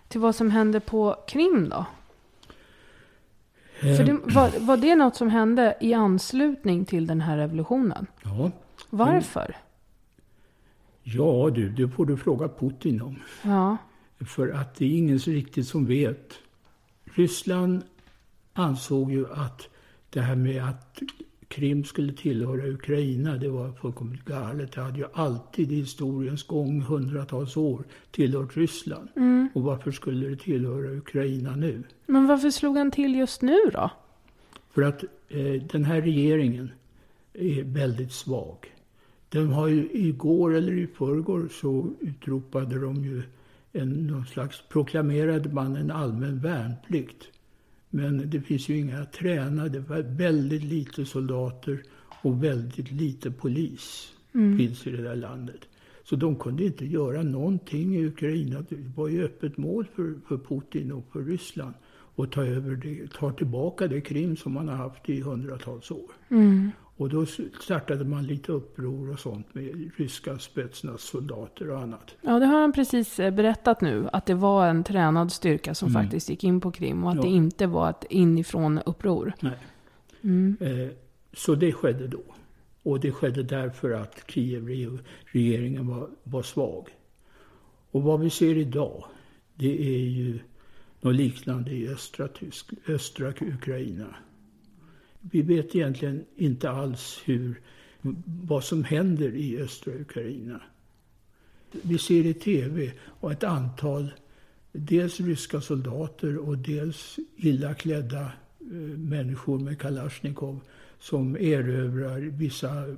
till vad som hände på Krim då? För det, var, var det något som hände i anslutning till den här revolutionen? Ja. Varför? Ja, du, det får du fråga Putin om. Ja. För att det är ingen så riktigt som vet. Ryssland ansåg ju att det här med att Krim skulle tillhöra Ukraina, det var fullkomligt galet. Det hade ju alltid i historiens gång, hundratals år, tillhört Ryssland. Och varför skulle det tillhöra Ukraina nu? Men varför slog han till just nu då? För att eh, den här regeringen är väldigt svag. Den har ju igår eller i förrgår så utropade de ju en, någon slags, proklamerade man en allmän värnplikt. Men det finns ju inga tränade, väldigt lite soldater och väldigt lite polis finns i det där landet. Så de kunde inte göra någonting i Ukraina. Det var ju öppet mål för, för Putin och för Ryssland att ta, över det, ta tillbaka det Krim som man har haft i hundratals år. Och då startade man lite uppror och sånt med ryska spetsnas soldater och annat. Ja, det har han precis eh, berättat nu. Att det var en tränad styrka som faktiskt gick in på Krim. Och att Ja. det inte var ett inifrån uppror. Nej. Eh, så det skedde då. Och det skedde därför att Kiev-regeringen var, var svag. Och vad vi ser idag, det är ju något liknande i östra, Tysk, östra Ukraina. Vi vet egentligen inte alls hur, vad som händer i östra Ukraina. Vi ser i tv och ett antal dels ryska soldater och dels illa klädda eh, människor med Kalashnikov som erövrar vissa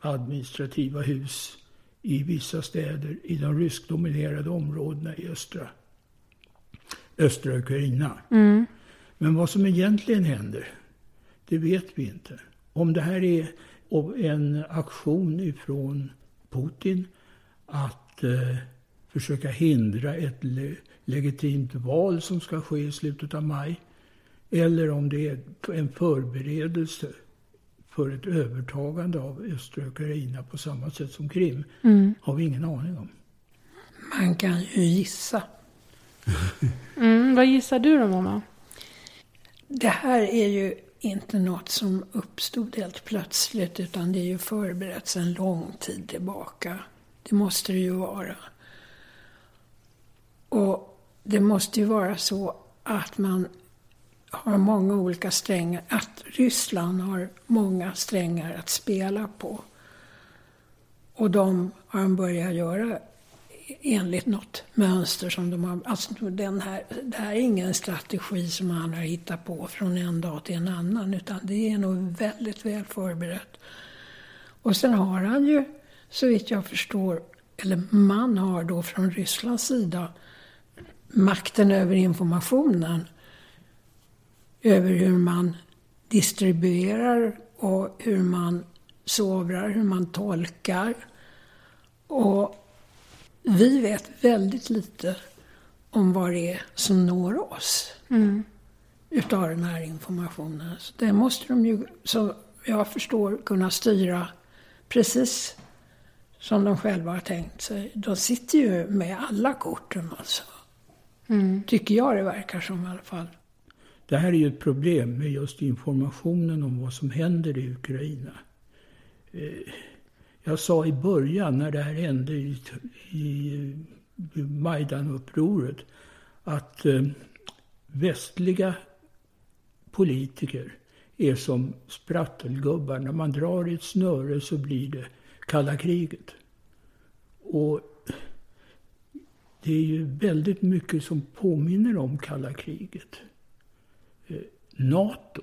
administrativa hus i vissa städer i de ryskdominerade områdena i östra, östra Ukraina. Men vad som egentligen händer, det vet vi inte. Om det här är en aktion ifrån Putin att eh, försöka hindra ett le legitimt val som ska ske i slutet av maj. Eller om det är en förberedelse för ett övertagande av östra Ukraina på samma sätt som Krim. Har vi ingen aning om. Man kan ju gissa. Mm, vad gissar du då, mamma? Det här är ju inte något som uppstod helt plötsligt utan det är ju förberett sedan lång tid tillbaka. Det måste det ju vara. Och det måste ju vara så att man har många olika strängar, att Ryssland har många strängar att spela på. Och de har de börjat göra enligt något mönster som de har... Alltså den här, det här är ingen strategi som han har hittat på från en dag till en annan utan det är nog väldigt väl förberett. Och sen har han ju, så vitt jag förstår, eller man har då från Rysslands sida makten över informationen. Över hur man distribuerar och hur man sovrar, hur man tolkar. Och vi vet väldigt lite om vad det är som når oss Mm. utav den här informationen. Så det måste de ju, så jag förstår, kunna styra precis som de själva har tänkt sig. De sitter ju med alla korten alltså. Mm. Tycker jag det verkar som i alla fall. Det här är ju ett problem med just informationen om vad som händer i Ukraina. Jag sa i början när det här hände i, i Majdanupproret att eh, västliga politiker är som sprattelgubbar. När man drar i ett snöre så blir det kalla kriget. Och det är ju väldigt mycket som påminner om kalla kriget. Eh, NATO,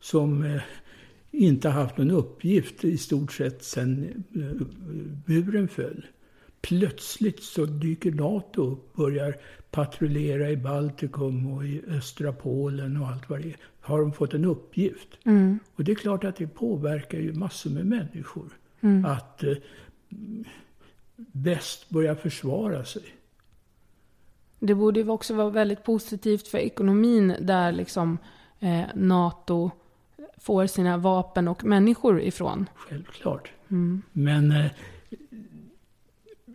som eh, inte haft någon uppgift i stort sett sedan eh, muren föll. Plötsligt så dyker NATO upp, börjar patrullera i Baltikum och i östra Polen och allt vad det är. Har de fått en uppgift? Mm. Och det är klart att det påverkar ju massor med människor. Mm. Att eh, väst börjar försvara sig. Det borde ju också vara väldigt positivt för ekonomin där liksom eh, NATO får sina vapen och människor ifrån. Självklart. Mm. Men eh,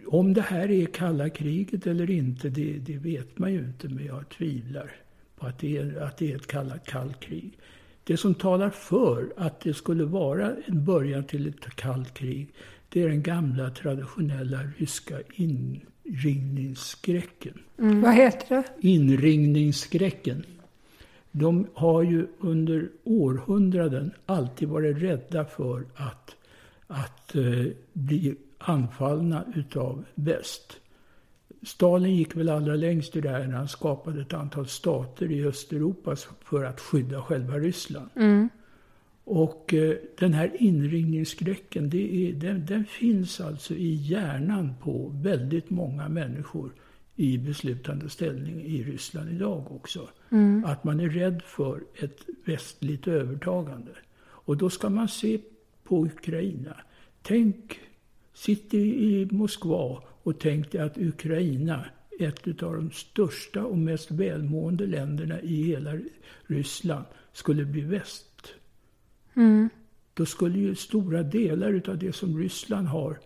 om det här är kalla kriget eller inte, det, det vet man ju inte. Men jag tvivlar på att det är, att det är ett kallat kallt krig. Det som talar för att det skulle vara en början till ett kallt krig, det är den gamla traditionella ryska inringningsskräcken. Vad heter det? Inringningsskräcken. De har ju under århundraden alltid varit rädda för att, att eh, bli anfallna utav väst. Stalin gick väl allra längst i det här när han skapade ett antal stater i Östeuropa för att skydda själva Ryssland. Mm. Och eh, den här inringningsskräcken, det är, den, den finns alltså i hjärnan på väldigt många människor i beslutande ställning i Ryssland idag också. Mm. Att man är rädd för ett västligt övertagande. Och då ska man se på Ukraina. Tänk, sitt i, Moskva och tänk dig att Ukraina, ett av de största och mest välmående länderna i hela Ryssland, skulle bli väst. Mm. Då skulle ju stora delar utav det som Ryssland har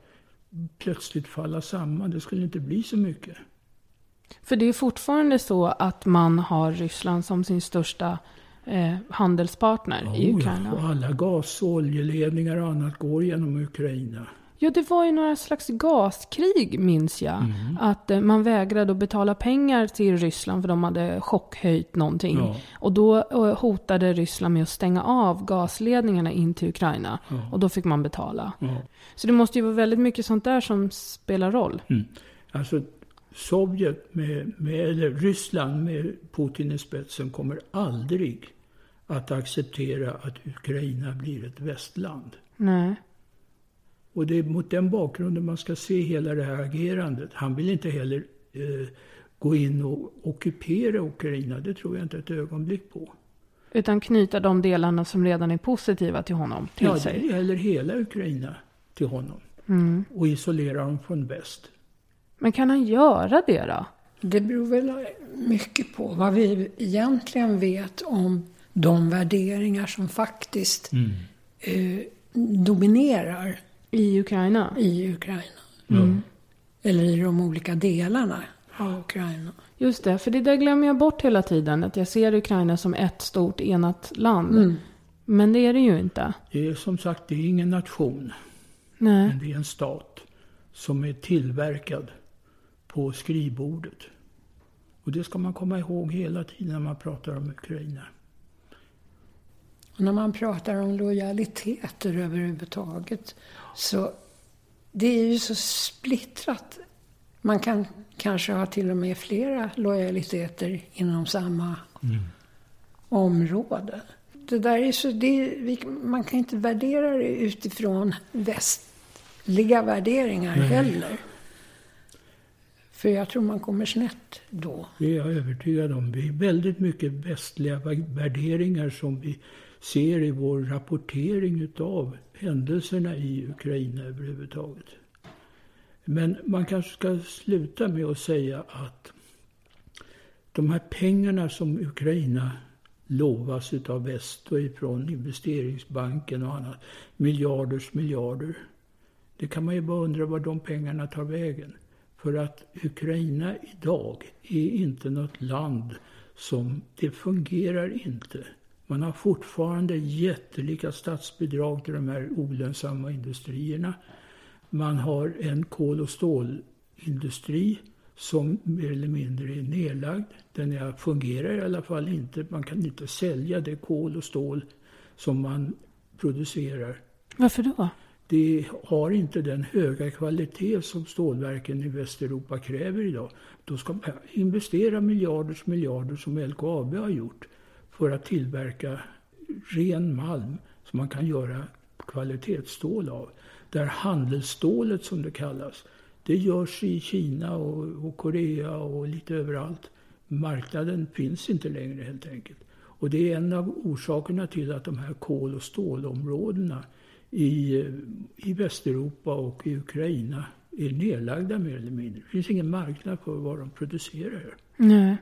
plötsligt falla samman. Det skulle inte bli så mycket. För det är fortfarande så att man har Ryssland som sin största eh, handelspartner i Oh, Ukraina. ja, och alla gas och oljeledningar och annat går genom Ukraina. Ja, det var ju några slags gaskrig minns jag. Mm. Att eh, man vägrade att betala pengar till Ryssland för de hade chockhöjt någonting. Ja. Och då eh, hotade Ryssland med att stänga av gasledningarna in till Ukraina. Ja. Och då fick man betala. Ja. Så det måste ju vara väldigt mycket sånt där som spelar roll. Mm. Alltså Sovjet, med, med, eller Ryssland med Putin i spetsen kommer aldrig att acceptera att Ukraina blir ett västland. Nej. Och det är mot den bakgrunden man ska se hela det här agerandet. Han vill inte heller eh, gå in och ockupera Ukraina. Det tror jag inte ett ögonblick på. Utan knyta de delarna som redan är positiva till honom till Ja, det sig. gäller hela Ukraina till honom. Mm. Och isolera dem från väst. Men kan han göra det då? Det beror väl mycket på vad vi egentligen vet om de värderingar som faktiskt eh, dominerar I Ukraina? i Ukraina. Mm. Eller i de olika delarna av Ukraina. Just det, för det där glömmer jag bort hela tiden. Att jag ser Ukraina som ett stort enat land. Mm. Men det är det ju inte. Det är som sagt, det är ingen nation. Nej. Men det är en stat som är tillverkad på skrivbordet. Och det ska man komma ihåg hela tiden när man pratar om Ukraina. Och när man pratar om lojaliteter överhuvudtaget så det är ju så splittrat. Man kan kanske ha till och med flera lojaliteter inom samma område. Det där är så, det, man kan inte värdera det utifrån västliga värderingar Nej. heller. För jag tror man kommer snett då. Det är jag övertygad om. Det är väldigt mycket västliga värderingar som vi ser i vår rapportering utav händelserna i Ukraina överhuvudtaget. Men man kanske ska sluta med att säga att de här pengarna som Ukraina lovas utav väst och ifrån investeringsbanken och annat, miljarders miljarder. Det kan man ju bara undra var de pengarna tar vägen. För att Ukraina idag är inte något land som, det fungerar inte. Man har fortfarande jättelika statsbidrag till de här olönsamma industrierna. Man har en kol och stålindustri som mer eller mindre är nedlagd. Den fungerar i alla fall inte. Man kan inte sälja det kol och stål som man producerar. Varför då? Det har inte den höga kvalitet som stålverken i Västeuropa kräver idag. Då ska man investera miljarders miljarder som LKAB har gjort för att tillverka ren malm som man kan göra kvalitetsstål av. Där handelsstålet som det kallas, det görs i Kina och, och Korea och lite överallt. Marknaden finns inte längre helt enkelt. Och det är en av orsakerna till att de här kol och stålområdena i, i Västeuropa och i Ukraina är nedlagda mer eller mindre. Det finns ingen marknad för vad de producerar. Nej.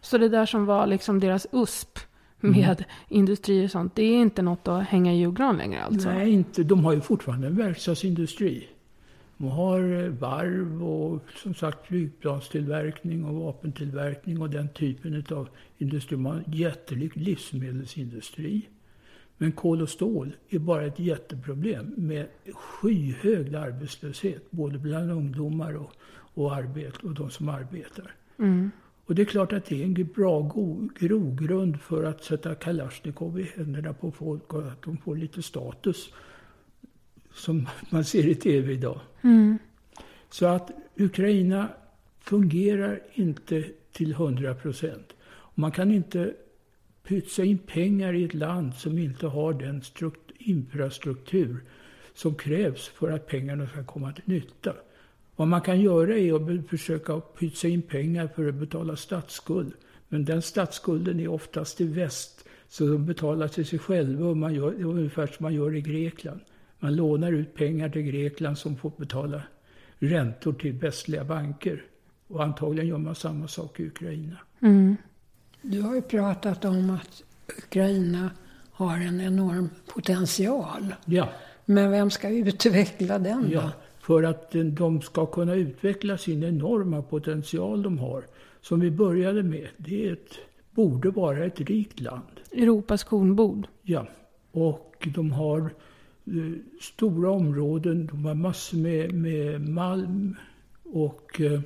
Så det där som var liksom deras USP med mm. industrier och sånt, det är inte något att hänga i julgran längre alltså? Nej, inte. De har ju fortfarande en verkstadsindustri. De har eh, varv och som sagt flygplanstillverkning och vapentillverkning och den typen av industri. De har en jättelik livsmedelsindustri. Men kol och stål är bara ett jätteproblem med skyhög arbetslöshet både bland ungdomar och, och, arbet, och de som arbetar. Mm. Och det är klart att det är en bra grogrund för att sätta Kalashnikov i händerna på folk och att de får lite status. Som man ser i tv idag. Mm. Så att Ukraina fungerar inte till 100 procent. Man kan inte pytsa in pengar i ett land som inte har den infrastruktur som krävs för att pengarna ska komma till nytta. Vad man kan göra är att försöka pytsa in pengar för att betala statsskuld. Men den statsskulden är oftast i väst. Så de betalar till sig själva och man gör ungefär som man gör i Grekland. Man lånar ut pengar till Grekland som får betala räntor till västliga banker. Och antagligen gör man samma sak i Ukraina. Mm. Du har ju pratat om att Ukraina har en enorm potential. Ja. Men vem ska utveckla den då? Ja, för att de ska kunna utveckla sin enorma potential de har. Som vi började med. Det är ett, borde vara ett rikt land. Europas kornbod. Ja. Och de har eh, stora områden. De har massor med, med malm och eh,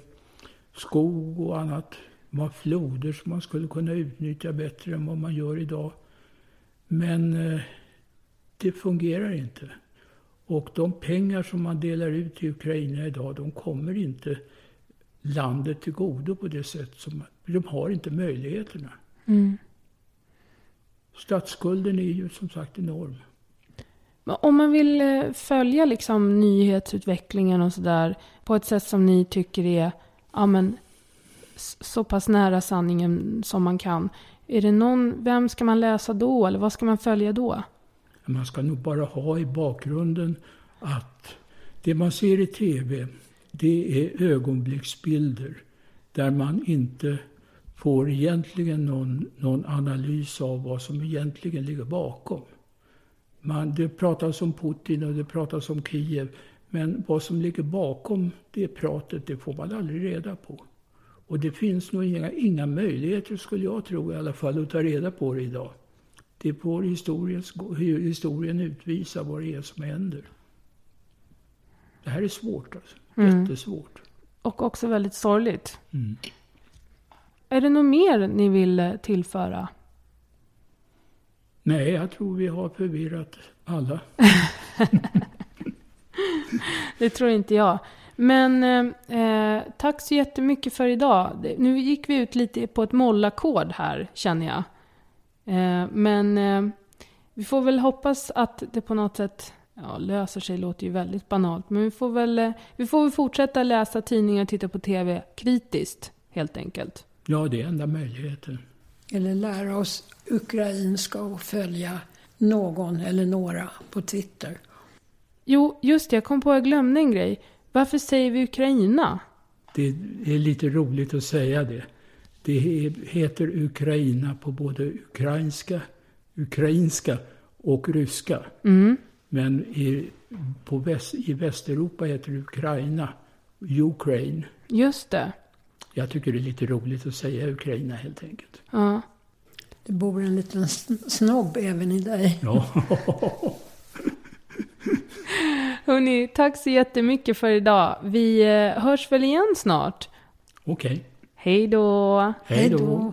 skog och annat. Har floder som man skulle kunna utnyttja bättre än vad man gör idag. Men eh, det fungerar inte. Och de pengar som man delar ut till Ukraina idag, de kommer inte landet till godo på det sätt som... De har inte möjligheterna. Mm. Statsskulden är ju som sagt enorm. Om man vill eh, följa liksom nyhetsutvecklingen och sådär på ett sätt som ni tycker är ja, men, så pass nära sanningen som man kan. Är det någon, vem ska man läsa då eller vad ska man följa då? Man ska nog bara ha i bakgrunden att det man ser i TV, det är ögonblicksbilder där man inte får egentligen någon, någon analys av vad som egentligen ligger bakom. Man, det pratas om Putin och det pratas om Kiev, men vad som ligger bakom det pratet, det får man aldrig reda på. Och det finns nog inga, inga möjligheter, skulle jag tro i alla fall, att ta reda på det idag. Det får historien utvisa vad det är som händer. Det här är svårt alltså. Mm. Jättesvårt. Och också väldigt sorgligt. Mm. Är det något mer ni vill eh, tillföra? Nej, jag tror vi har förvirrat alla. *laughs* det tror inte jag. Men eh, tack så jättemycket för idag. Nu gick vi ut lite på ett mollakord här, känner jag. Eh, men eh, vi får väl hoppas att det på något sätt ja, löser sig, låter ju väldigt banalt. Men vi får väl, eh, vi får väl fortsätta läsa tidningar och titta på TV kritiskt, helt enkelt. Ja, det är enda möjligheten. Eller lära oss ukrainska och följa någon eller några på Twitter. Jo, just det, jag kom på att jag glömde en grej. Varför säger vi Ukraina? Det är lite roligt att säga det. Det heter Ukraina på både ukrainska, ukrainska och ryska. Mm. Men i, på väst, i Västeuropa heter det Ukraina, Ukraine. Just det. Jag tycker det är lite roligt att säga Ukraina helt enkelt. Ja. Det bor en liten snobb även i dig. Ja. *laughs* *laughs* Hörni, tack så jättemycket för idag. Vi eh, hörs väl igen snart? Okej. Okay. Hej då! Hej då!